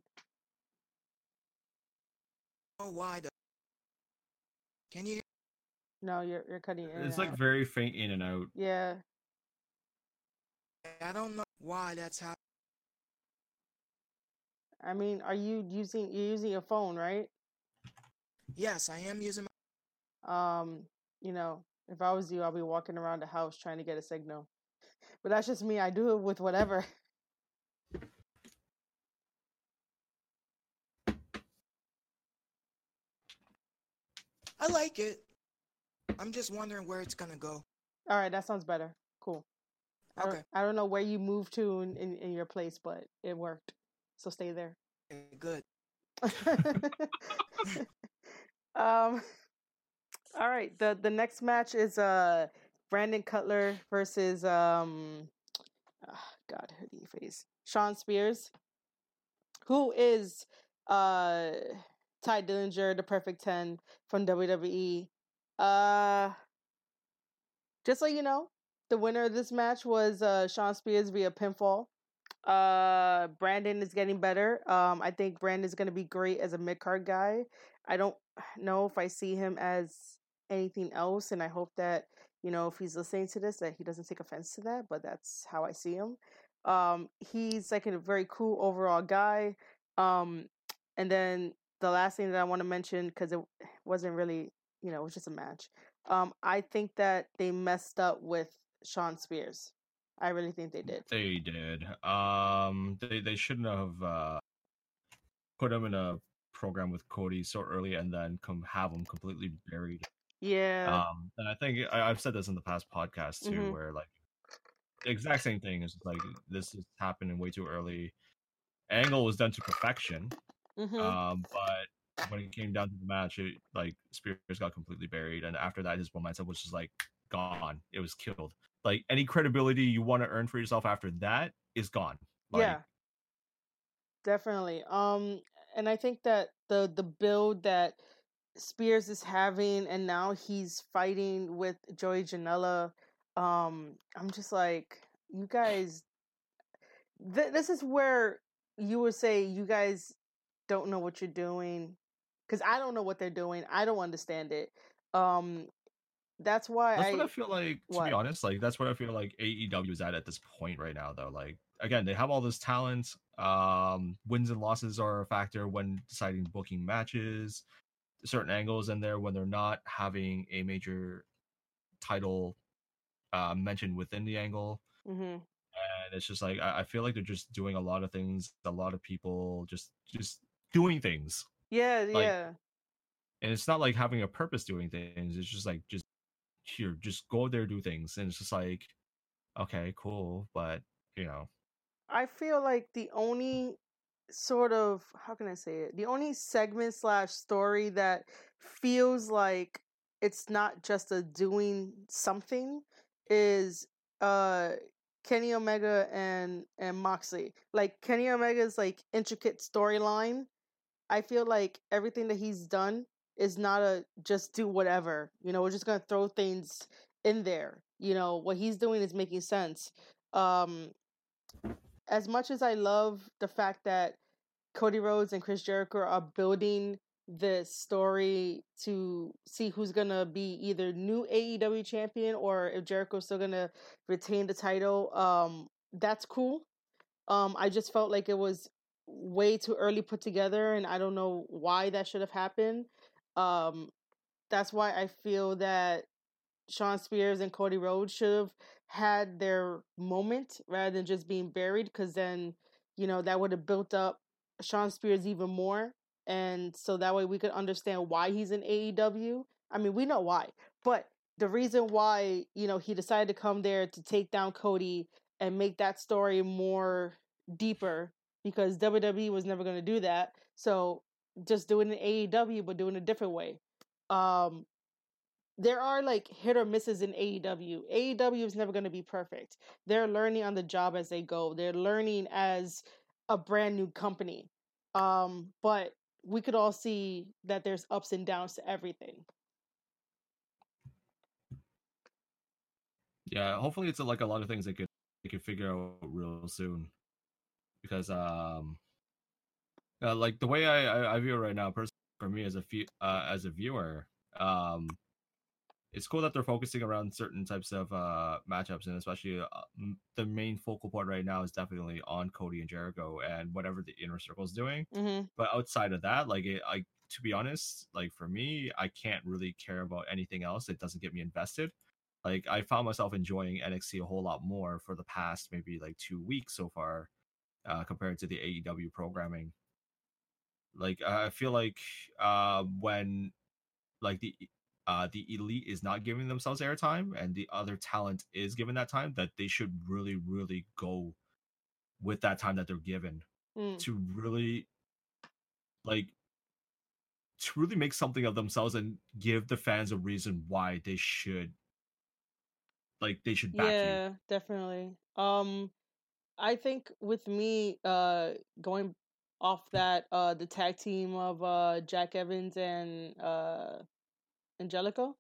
Oh, why? The, can you? No, you're you're cutting in It's and like out. very faint in and out. Yeah, I don't know why that's happening. I mean, are you using you're using your phone, right? Yes, I am using. My, Um, you know, if I was you, I'd be walking around the house trying to get a signal. But that's just me. I do it with whatever. [LAUGHS] I like it. I'm just wondering where it's gonna go. All right, that sounds better. Cool. I don't, Okay. I don't know where you moved to in, in, in your place, but it worked. So stay there. Good. [LAUGHS] um all right the the next match is uh brandon cutler versus um ah, god hoodie face shawn spears who is uh tye dillinger the perfect 10 from wwe uh just so you know the winner of this match was uh shawn spears via pinfall. Uh brandon is getting better. Um i think Brandon is going to be great as a mid-card guy. I don't know if i see him as anything else and i hope that you know if he's listening to this that he doesn't take offense to that but that's how i see him. Um he's like a very cool overall guy. Um and then the last thing that i want to mention because it wasn't really you know it was just a match um i think that they messed up with shawn spears i really think they did They did. Um, they they shouldn't have uh put him in a program with Cody so early and then come have him completely buried. yeah Um, and I think I, I've said this in the past podcast too, Mhm. where like the exact same thing is like this is happening way too early. Angle was done to perfection, hmm um, but when it came down to the match, it like Spears got completely buried, and after that, his momentum was just like gone. It was killed. Like any credibility you want to earn for yourself after that is gone. Like, yeah definitely um and i think that the the build that spears is having and now he's fighting with joey janela um i'm just like you guys th- this is where you would say you guys don't know what you're doing because i don't know what they're doing i don't understand it um that's why That's I, what I feel like. To what? be honest, like that's what I feel like AEW is at at this point right now. Though, like again, they have all this talent. Um, wins and losses are a factor when deciding booking matches. Certain angles in there when they're not having a major title uh, mentioned within the angle, Mm-hmm. and it's just like I, I feel like they're just doing a lot of things. A lot of people just just doing things, yeah Like, yeah and it's not like having a purpose doing things. It's just like just here, just go there, do things, and it's just like, okay, cool, but you know, I feel like the only sort of how can I say it? The only segment slash story that feels like it's not just a doing something is uh Kenny Omega and and Moxley. Like Kenny Omega's like intricate storyline. I feel like everything that he's done is not a just do whatever. You know, we're just gonna throw things in there. You know, what he's doing is making sense. Um as much as I love the fact that Cody Rhodes and Chris Jericho are building this story to see who's gonna be either new AEW champion or if Jericho's still gonna retain the title. Um, that's cool. Um, I just felt like it was way too early put together, and I don't know why that should have happened. Um, that's why I feel that Shawn Spears and Cody Rhodes should have had their moment rather than just being buried, because then you know that would have built up Shawn Spears even more, and so that way we could understand why he's in AEW. I mean, we know why, but the reason why you know he decided to come there to take down Cody and make that story more deeper because WWE was never going to do that. So just doing in AEW, but doing a different way. Um, there are like hit or misses in AEW. AEW is never going to be perfect. They're learning on the job as they go. They're learning as a brand new company. Um, but we could all see that there's ups and downs to everything. Yeah, hopefully it's like a lot of things they could they could figure out real soon, because um, uh, like the way I, I I view it right now, personally for me as a few uh, as a viewer, um, it's cool that they're focusing around certain types of uh matchups, and especially uh, m- the main focal point right now is definitely on Cody and Jericho and whatever the inner circle is doing. hmm But outside of that, like it, I to be honest, like for me, I can't really care about anything else. It doesn't get me invested. Like I found myself enjoying NXT a whole lot more for the past maybe like two weeks so far, uh, compared to the AEW programming. Like I feel like uh, when like the uh, the elite is not giving themselves airtime and the other talent is given that time, that they should really, really go with that time that they're given Mm. to really like to really make something of themselves and give the fans a reason why they should like they should back Yeah, definitely. Um, I think with me, uh, going off that, uh, the tag team of uh Jack Evans and uh Angelico,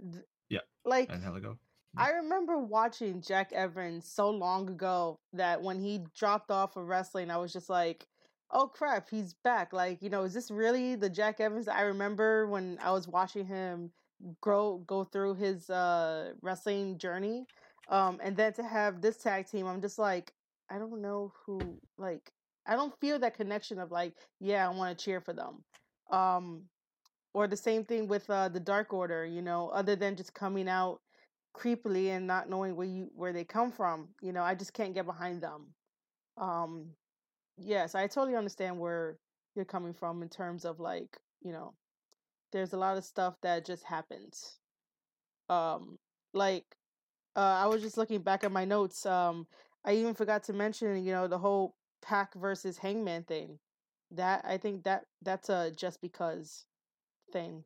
th- Yeah, like Angelico. and I remember watching Jack Evans so long ago that when he dropped off of wrestling, I was just like, "Oh crap, he's back!" Like, you know, is this really the Jack Evans I remember when I was watching him grow go through his uh wrestling journey? Um, and then to have this tag team, I'm just like, I don't know who. Like, I don't feel that connection of like, yeah, I want to cheer for them. Um, or the same thing with uh the Dark Order. You know, other than just coming out creepily and not knowing where you where they come from. You know, I just can't get behind them. Um yes, I totally understand where you're coming from in terms of like, you know, there's a lot of stuff that just happens. Um like uh I was just looking back at my notes. Um I even forgot to mention, you know, the whole PAC versus Hangman thing. That I think that that's a just because thing.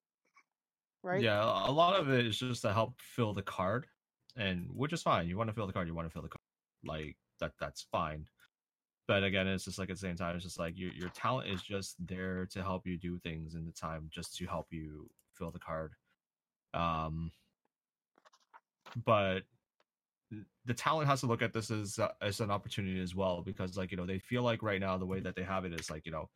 Right? Yeah, a lot of it is just to help fill the card, and which is fine. You want to fill the card, you want to fill the card, like that. That's fine. But again, it's just like at the same time, it's just like your your talent is just there to help you do things in the time, just to help you fill the card. Um, but the talent has to look at this as uh, as an opportunity as well because like you know they feel like right now the way that they have it is like you know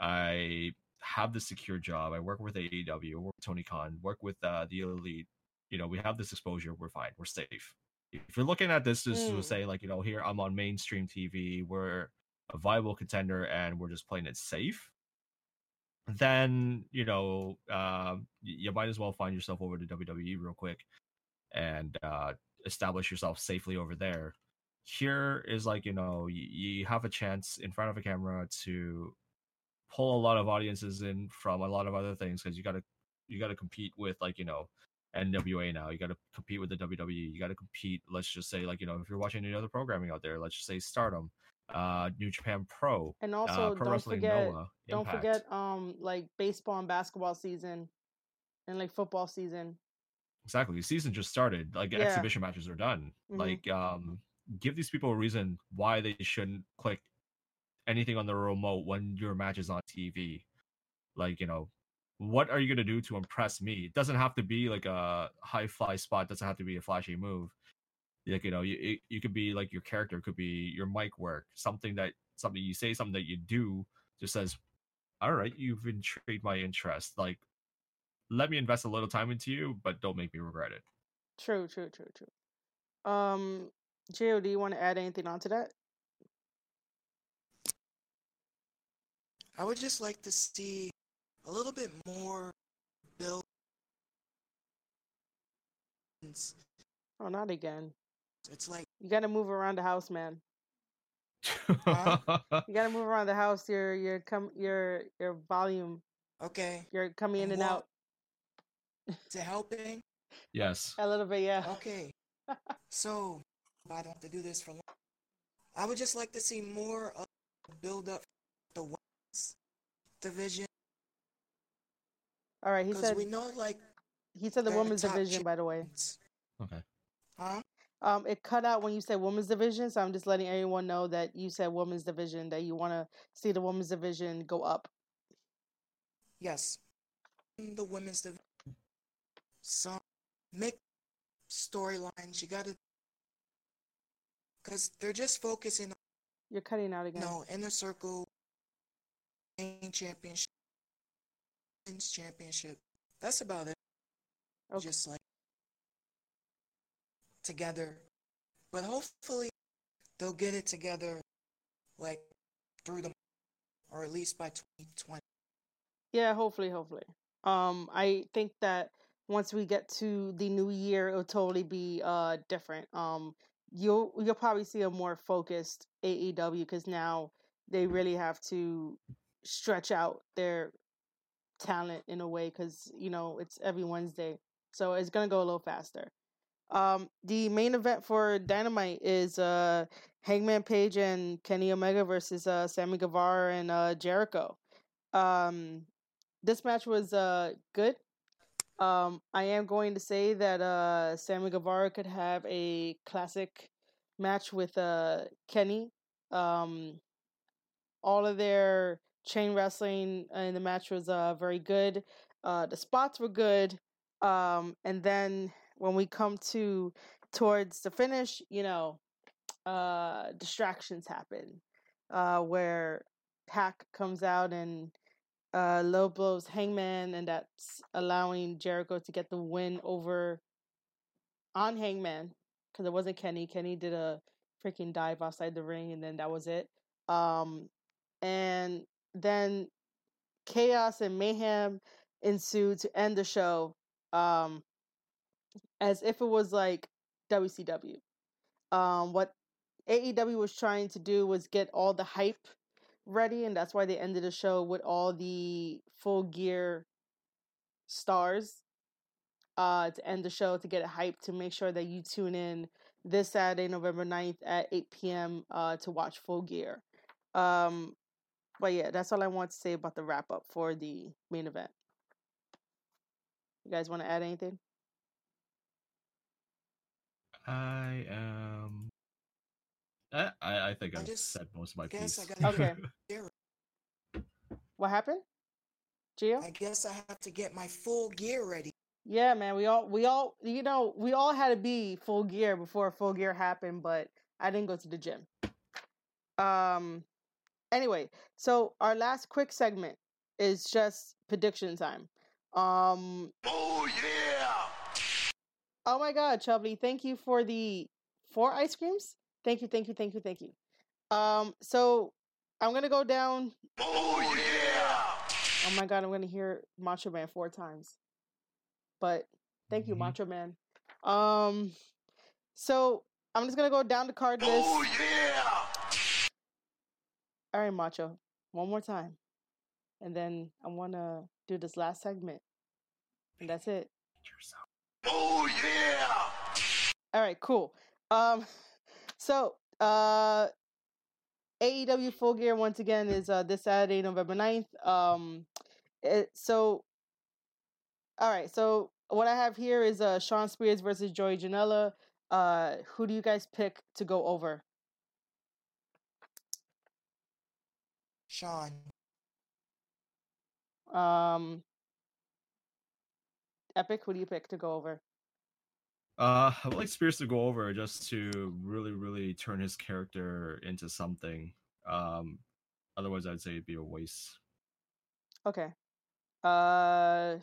I have the secure job. I work with AEW, work with Tony Khan, work with uh, the elite. You know, we have this exposure. We're fine. We're safe. If you're looking at this just to Mm. say like, you know, here I'm on mainstream TV, we're a viable contender, and we're just playing it safe, then you know, y- you might as well find yourself over to WWE real quick and uh, establish yourself safely over there. Here is like, you know, you, you have a chance in front of a camera to pull a lot of audiences in from a lot of other things because you got to you got to compete with like you know NWA now. You got to compete with the WWE. You got to compete. Let's just say like you know if you're watching any other programming out there, let's just say Stardom, uh, New Japan Pro, And uh, also Pro don't Wrestling forget Noah, don't forget um like baseball and basketball season and like football season. Exactly. The season just started. Like Yeah. exhibition matches are done. Mhm. Like um, give these people a reason why they shouldn't click anything on the remote when your match is on TV. Like you know, what are you gonna do to impress me? It doesn't have to be like a high fly spot. Doesn't have to be a flashy move. Like you know, you it- you could be like your character could be your mic work, something that something you say, something that you do, just says, "All right, you've intrigued my interest. Like, let me invest a little time into you, but don't make me regret it." True, true, true, true. Um, Jo, do you want to add anything onto that? I would just like to see a little bit more build. It's Oh, not again. it's like You got to move around the house, man. Huh? [LAUGHS] You got to move around the house. Your your come your your volume. okay, You're coming in and What? out is it helping? yes. a little bit. Yeah. Okay, [LAUGHS] so I don't have to do this for long. I would just like to see more of the build up the women's division All right. He said we know like he said the women's top division. By the way. Okay. huh? um, it cut out when you said women's division. So I'm just letting everyone know that you said women's division. That you want to see the women's division go up. Yes, the women's division. Some make storylines. You gotta, cause they're just focusing on You're cutting out again. no inner circle, main championship, men's championship. That's about it. Okay. Just like together, but hopefully they'll get it together, like through the, or at least by 2020. Yeah, hopefully, hopefully. Um, I think that once we get to the new year, it'll totally be uh different. Um, you'll you'll probably see a more focused AEW because now they really have to stretch out their talent in a way because you know it's every Wednesday, so it's gonna go a little faster. Um, the main event for Dynamite is uh Hangman Page and Kenny Omega versus uh Sammy Guevara and uh Jericho. Um, this match was uh good. Um, I am going to say that uh Sammy Guevara could have a classic match with uh Kenny. Um, all of their chain wrestling in the match was uh very good. Uh, the spots were good. Um, and then when we come to towards the finish, you know, uh, distractions happen. Uh, where PAC comes out and uh, low blows Hangman, and that's allowing Jericho to get the win over on Hangman because it wasn't Kenny. Kenny did a freaking dive outside the ring, and then that was it. Um, and then chaos and mayhem ensued to end the show, um, as if it was like WCW. Um, what AEW was trying to do was get all the hype ready, and that's why they ended the show with all the full gear stars uh to end the show to get it hyped to make sure that you tune in this Saturday, November 9th at 8 p.m. uh to watch full gear. Um but yeah, that's all I want to say about the wrap up for the main event. You guys want to add anything? I am. I I I think I I've just said most of my guess piece. I gotta Okay. [LAUGHS] Gear. What happened? Gio? I guess I have to get my full gear ready. Yeah, man. We all we all you know, we all had to be full gear before full gear happened, but I didn't go to the gym. Um anyway, so our last quick segment is just prediction time. Um Oh yeah! Oh my god, Chubbly, thank you for the four ice creams. Thank you, thank you, thank you, thank you. Um so I'm gonna go down Oh yeah! Oh my god, I'm gonna hear Macho Man four times. But thank you, Mhm. Macho Man. Um, so I'm just gonna go down the card list. Oh yeah! All right, Macho, one more time, and then I wanna do this last segment, and that's it. Oh yeah! All right, cool. Um, so uh, AEW Full Gear once again is uh this Saturday, November 9th. Um, it, so all right, so what I have here is uh Shawn Spears versus Joey Janela. Uh, who do you guys pick to go over? Shawn. Um, Epic, who do you pick to go over? Uh, I would like Spears to go over just to really, really turn his character into something. Um, otherwise, I'd say it'd be a waste. Okay. Uh,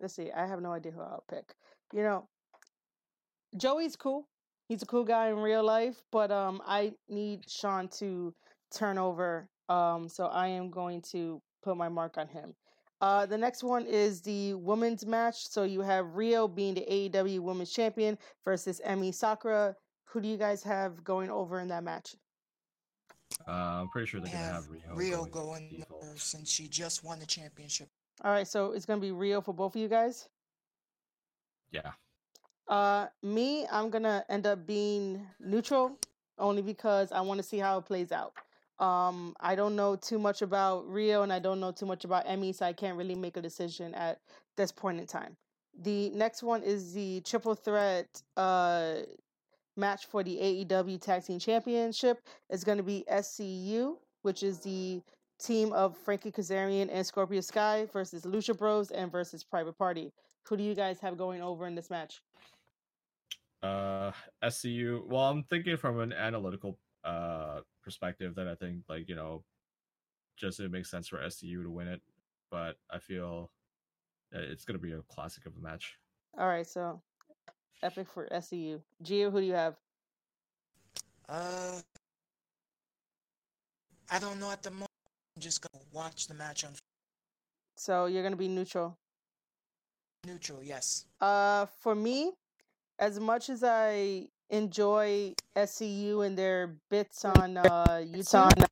let's see. I have no idea who I'll pick. You know, Joey's cool. He's a cool guy in real life, but um, I need Shawn to turn over. Um, so I am going to put my mark on him. Uh, the next one is the women's match. So you have Riho being the AEW Women's Champion versus Emi Sakura. Who do you guys have going over in that match? Uh, I'm pretty sure they're gonna have have Riho, Riho going going over since she just won the championship. All right, so it's gonna be Riho for both of you guys. Yeah. Uh, me, I'm gonna end up being neutral only because I want to see how it plays out. Um, I don't know too much about Riho and I don't know too much about Emi, so I can't really make a decision at this point in time. The next one is the triple threat uh match for the AEW Tag Team Championship. It's going to be SCU, which is the team of Frankie Kazarian and Scorpio Sky versus Lucha Bros and versus Private Party. Who do you guys have going over in this match? Uh, SCU. Well, I'm thinking from an analytical uh perspective that I think like you know, just it makes sense for SCU to win it, but I feel it's gonna be a classic of a match. All right, so epic for SCU. Gio, who do you have? Uh, I don't know at the moment. I'm just gonna watch the match on So you're gonna be neutral. neutral. Yes. Uh, for me, as much as I enjoy SCU and their bits on uh YouTube,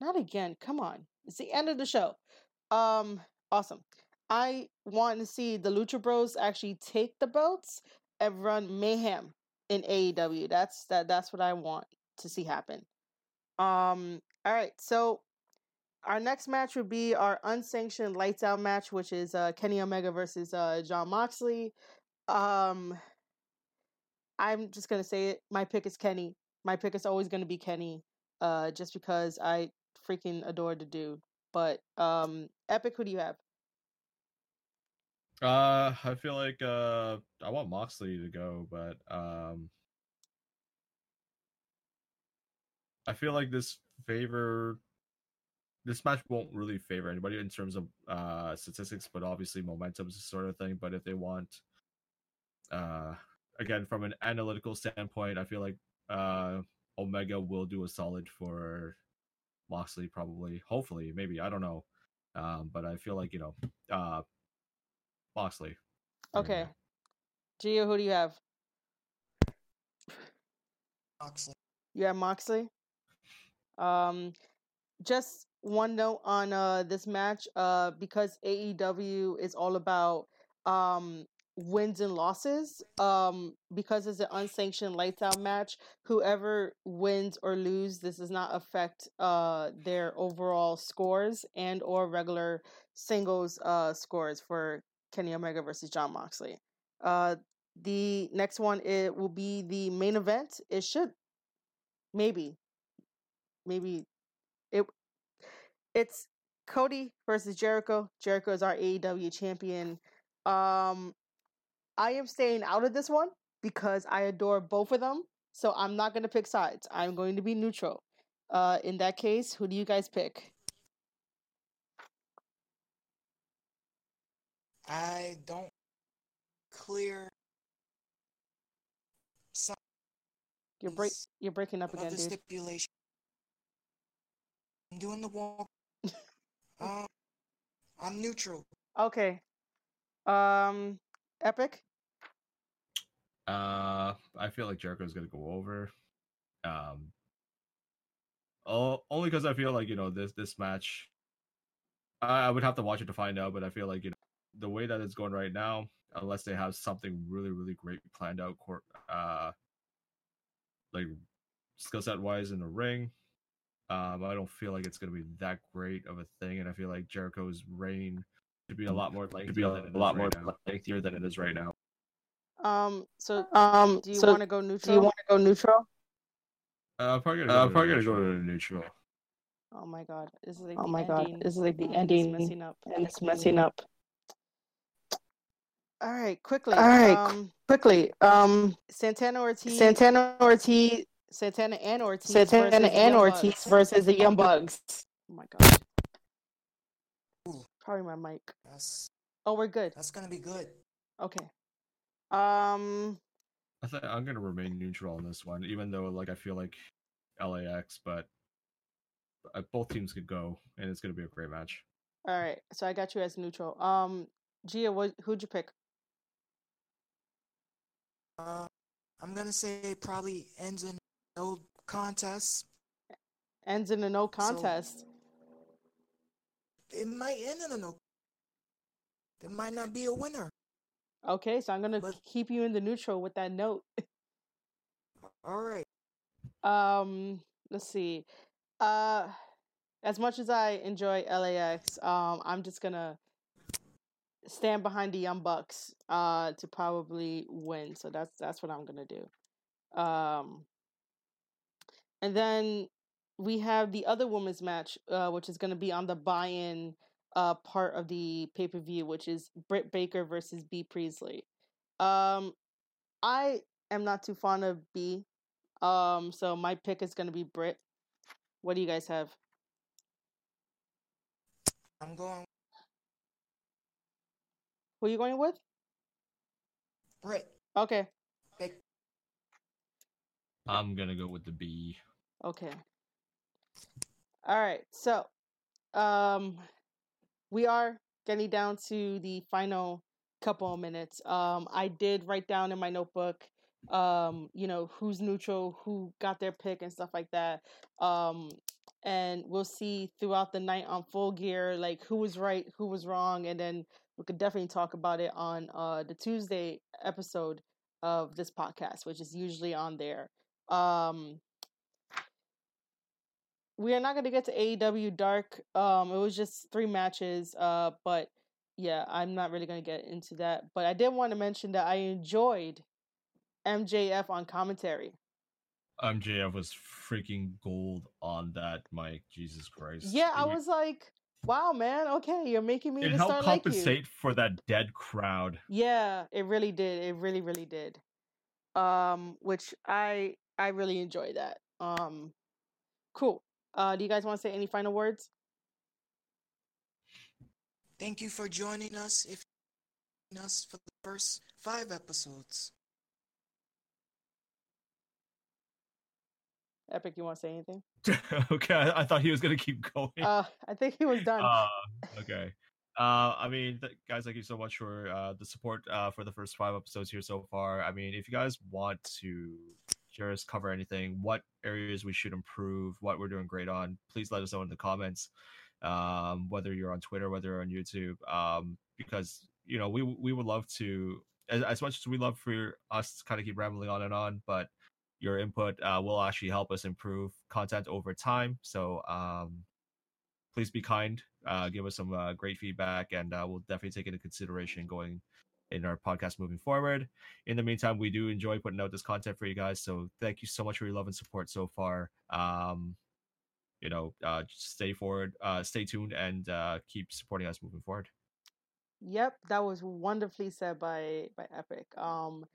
not again. Come on, it's the end of the show. Um, awesome. I want to see the Lucha Bros actually take the belts and run mayhem in AEW. That's that. That's what I want to see happen. Um. All right. So our next match would be our unsanctioned lights out match, which is uh, Kenny Omega versus uh, Jon Moxley. Um, I'm just gonna say it. My pick is Kenny. My pick is always gonna be Kenny. Uh, just because I freaking adore the dude. But um, Epic, who do you have? Uh, I feel like uh, I want Moxley to go, but um, I feel like this favor, this match won't really favor anybody in terms of uh statistics, but obviously momentum is the sort of thing. But if they want, uh, again from an analytical standpoint, I feel like uh Omega will do a solid for Moxley, probably, hopefully, maybe I don't know, um, but I feel like you know, uh, Moxley. Okay. go. Gio, who do you have? Moxley. You have Moxley. Um, just one note on uh this match. Uh, because AEW is all about um wins and losses. Um, because it's an unsanctioned lights out match, whoever wins or lose, this does not affect uh their overall scores and or regular singles uh scores for Kenny Omega versus Jon Moxley. Uh, the next one it will be the main event. It should maybe maybe it it's Cody versus Jericho. Jericho is our AEW champion. Um I am staying out of this one because I adore both of them. So I'm not going to pick sides. I'm going to be neutral. Uh in that case, who do you guys pick? I don't clear some You're break you're breaking up again, the dude. stipulation. I'm doing the walk. [LAUGHS] um, I'm neutral. Okay. Um Epic? Uh, I feel like Jericho's gonna go over. Um, oh, only because I feel like you know this this match. I I would have to watch it to find out, but I feel like you know the way that it's going right now, unless they have something really really great planned out, court uh, like skill set wise in the ring. Um, I don't feel like it's gonna be that great of a thing, and I feel like Jericho's reign to be a lot more lengthier to be a, a lot right more now. lengthier than it is right now. Um so Um, do you so want to go neutral? do you want to go neutral? Uh, I'm probably gonna Uh, go I'm to probably gonna go neutral. to neutral. Oh my god. This is like Oh the my god, this is like the It's ending, messing up. and it's messing up. All right, quickly. All right, Um quickly. Um, Santana Ortiz Santana Ortiz Santana and Ortiz. Santana and Ortiz versus the Young Bucks. Oh my god. Ooh. Probably my mic. That's Oh, we're good. that's gonna be good. Okay. Um. I think I'm gonna remain neutral on this one, even though like I feel like LAX, but uh, both teams could go, and it's gonna be a great match. All right. So I got you as neutral. Um. Gia, what? Who'd you pick? Uh, I'm gonna say probably ends in no contest. Ends in a no contest. It might end in a no. There might not be a winner. Okay, so I'm gonna But- keep you in the neutral with that note. All right. [LAUGHS] Um, let's see. Uh, as much as I enjoy LAX, um, I'm just gonna stand behind the Young Bucks uh to probably win. So that's that's what I'm gonna do. Um, and then we have the other women's match, uh, which is gonna be on the buy-in uh part of the pay-per-view, which is Britt Baker versus Bea Priestley. Um, I am not too fond of Bea. Um, so my pick is gonna be Britt. What do you guys have? I'm going Who are you going with? Britt. Okay, Pick. I'm gonna go with the Bea. okay. All right, so um, we are getting down to the final couple of minutes. Um, I did write down in my notebook, um, you know, who's neutral, who got their pick, and stuff like that. Um, and we'll see throughout the night on Full Gear, like who was right, who was wrong, and then we could definitely talk about it on uh the Tuesday episode of this podcast, which is usually on there. Um, we are not going to get to AEW Dark. Um, it was just three matches. Uh, but yeah, I'm not really going to get into that. But I did want to mention that I enjoyed MJF on commentary. MJF was freaking gold on that mic. Jesus Christ. Yeah, I was like, wow, man. Okay, you're making me It helped start like you. compensate for that dead crowd. Yeah, it really did. It really, really did. Um, which I I really enjoy that. Um, cool. Uh, do you guys want to say any final words? Thank you for joining us. If us for the first five episodes. Epic, you want to say anything? [LAUGHS] okay, I, I thought he was gonna keep going. Uh, I think he was done. Uh, okay. Uh, I mean, th- guys, thank you so much for uh, the support uh, for the first five episodes here so far. I mean, if you guys want to us cover anything, what areas we should improve, what we're doing great on, please let us know in the comments. Um, whether you're on Twitter, whether you're on YouTube, um, because you know we we would love to as, as much as we love for us to kind of keep rambling on and on, but your input uh, will actually help us improve content over time. So um, please be kind. Uh, give us some uh, great feedback, and uh, we'll definitely take into consideration going in our podcast moving forward. In the meantime, we do enjoy putting out this content for you guys. So thank you so much for your love and support so far. Um, you know, uh, stay forward, uh, stay tuned, and uh, keep supporting us moving forward. Yep, that was wonderfully said by by Epic. Um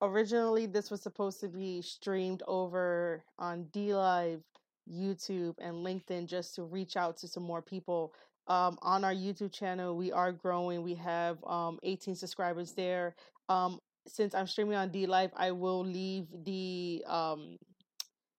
originally this was supposed to be streamed over on D Live, YouTube, and LinkedIn just to reach out to some more people. Um on our YouTube channel, we are growing. We have um 18 subscribers there. Um since I'm streaming on D Live, I will leave the um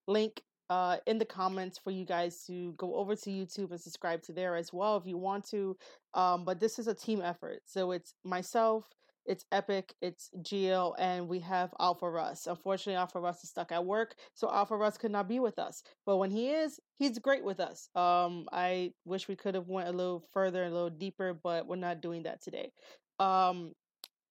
link uh, in the comments for you guys to go over to YouTube and subscribe to there as well if you want to. Um, but this is a team effort. So it's myself, it's Epic, it's Geo, and we have Alpha Russ. Unfortunately, Alpha Russ is stuck at work, so Alpha Russ could not be with us. But when he is, he's great with us. Um, I wish we could have went a little further, and a little deeper, but we're not doing that today. Um,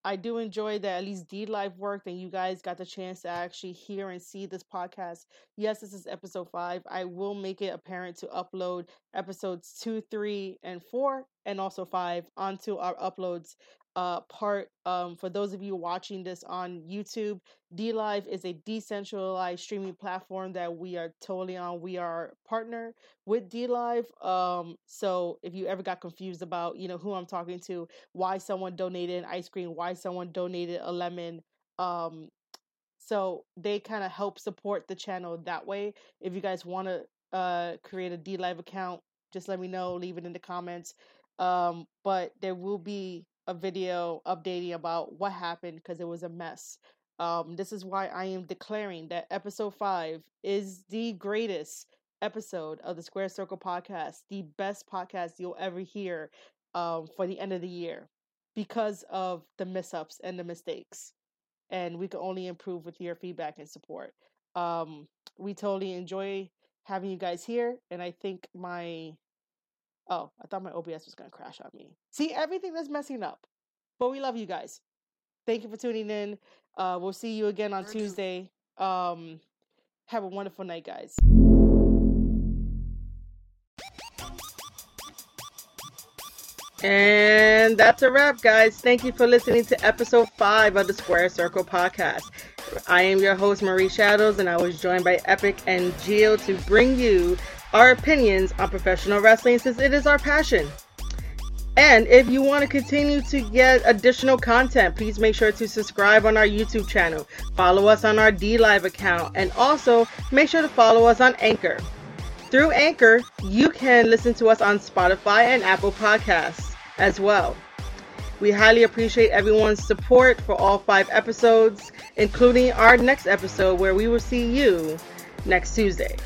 I do enjoy that at least D Live worked and you guys got the chance to actually hear and see this podcast. Yes, this is episode five. I will make it apparent to upload episodes two, three, and four, and also five onto our uploads uh part um for those of you watching this on YouTube D Live is a decentralized streaming platform that we are totally on we are partner with D Live um so if you ever got confused about you know who I'm talking to why someone donated an ice cream why someone donated a lemon um So they kind of help support the channel that way. If you guys want to uh, create a D Live account, just let me know. Leave it in the comments. Um, but there will be a video updating about what happened because it was a mess. Um, this is why I am declaring that episode five is the greatest episode of the Squared Circle podcast, the best podcast you'll ever hear um, for the end of the year because of the mess-ups and the mistakes. And we can only improve with your feedback and support. Um, we totally enjoy having you guys here, and I think my oh, I thought my OBS was gonna crash on me. See, everything is messing up, but we love you guys. Thank you for tuning in. Uh, we'll see you again on Thank you. Tuesday. Um, have a wonderful night, guys. And that's a wrap, guys. Thank you for listening to episode five of the Squared Circle podcast. I am your host, Marie Shadows, and I was joined by Epic and Geo to bring you our opinions on professional wrestling since it is our passion. And if you want to continue to get additional content, please make sure to subscribe on our YouTube channel, follow us on our D Live account, and also make sure to follow us on Anchor. Through Anchor, you can listen to us on Spotify and Apple Podcasts as well. We highly appreciate everyone's support for all five episodes, including our next episode where we will see you next Tuesday.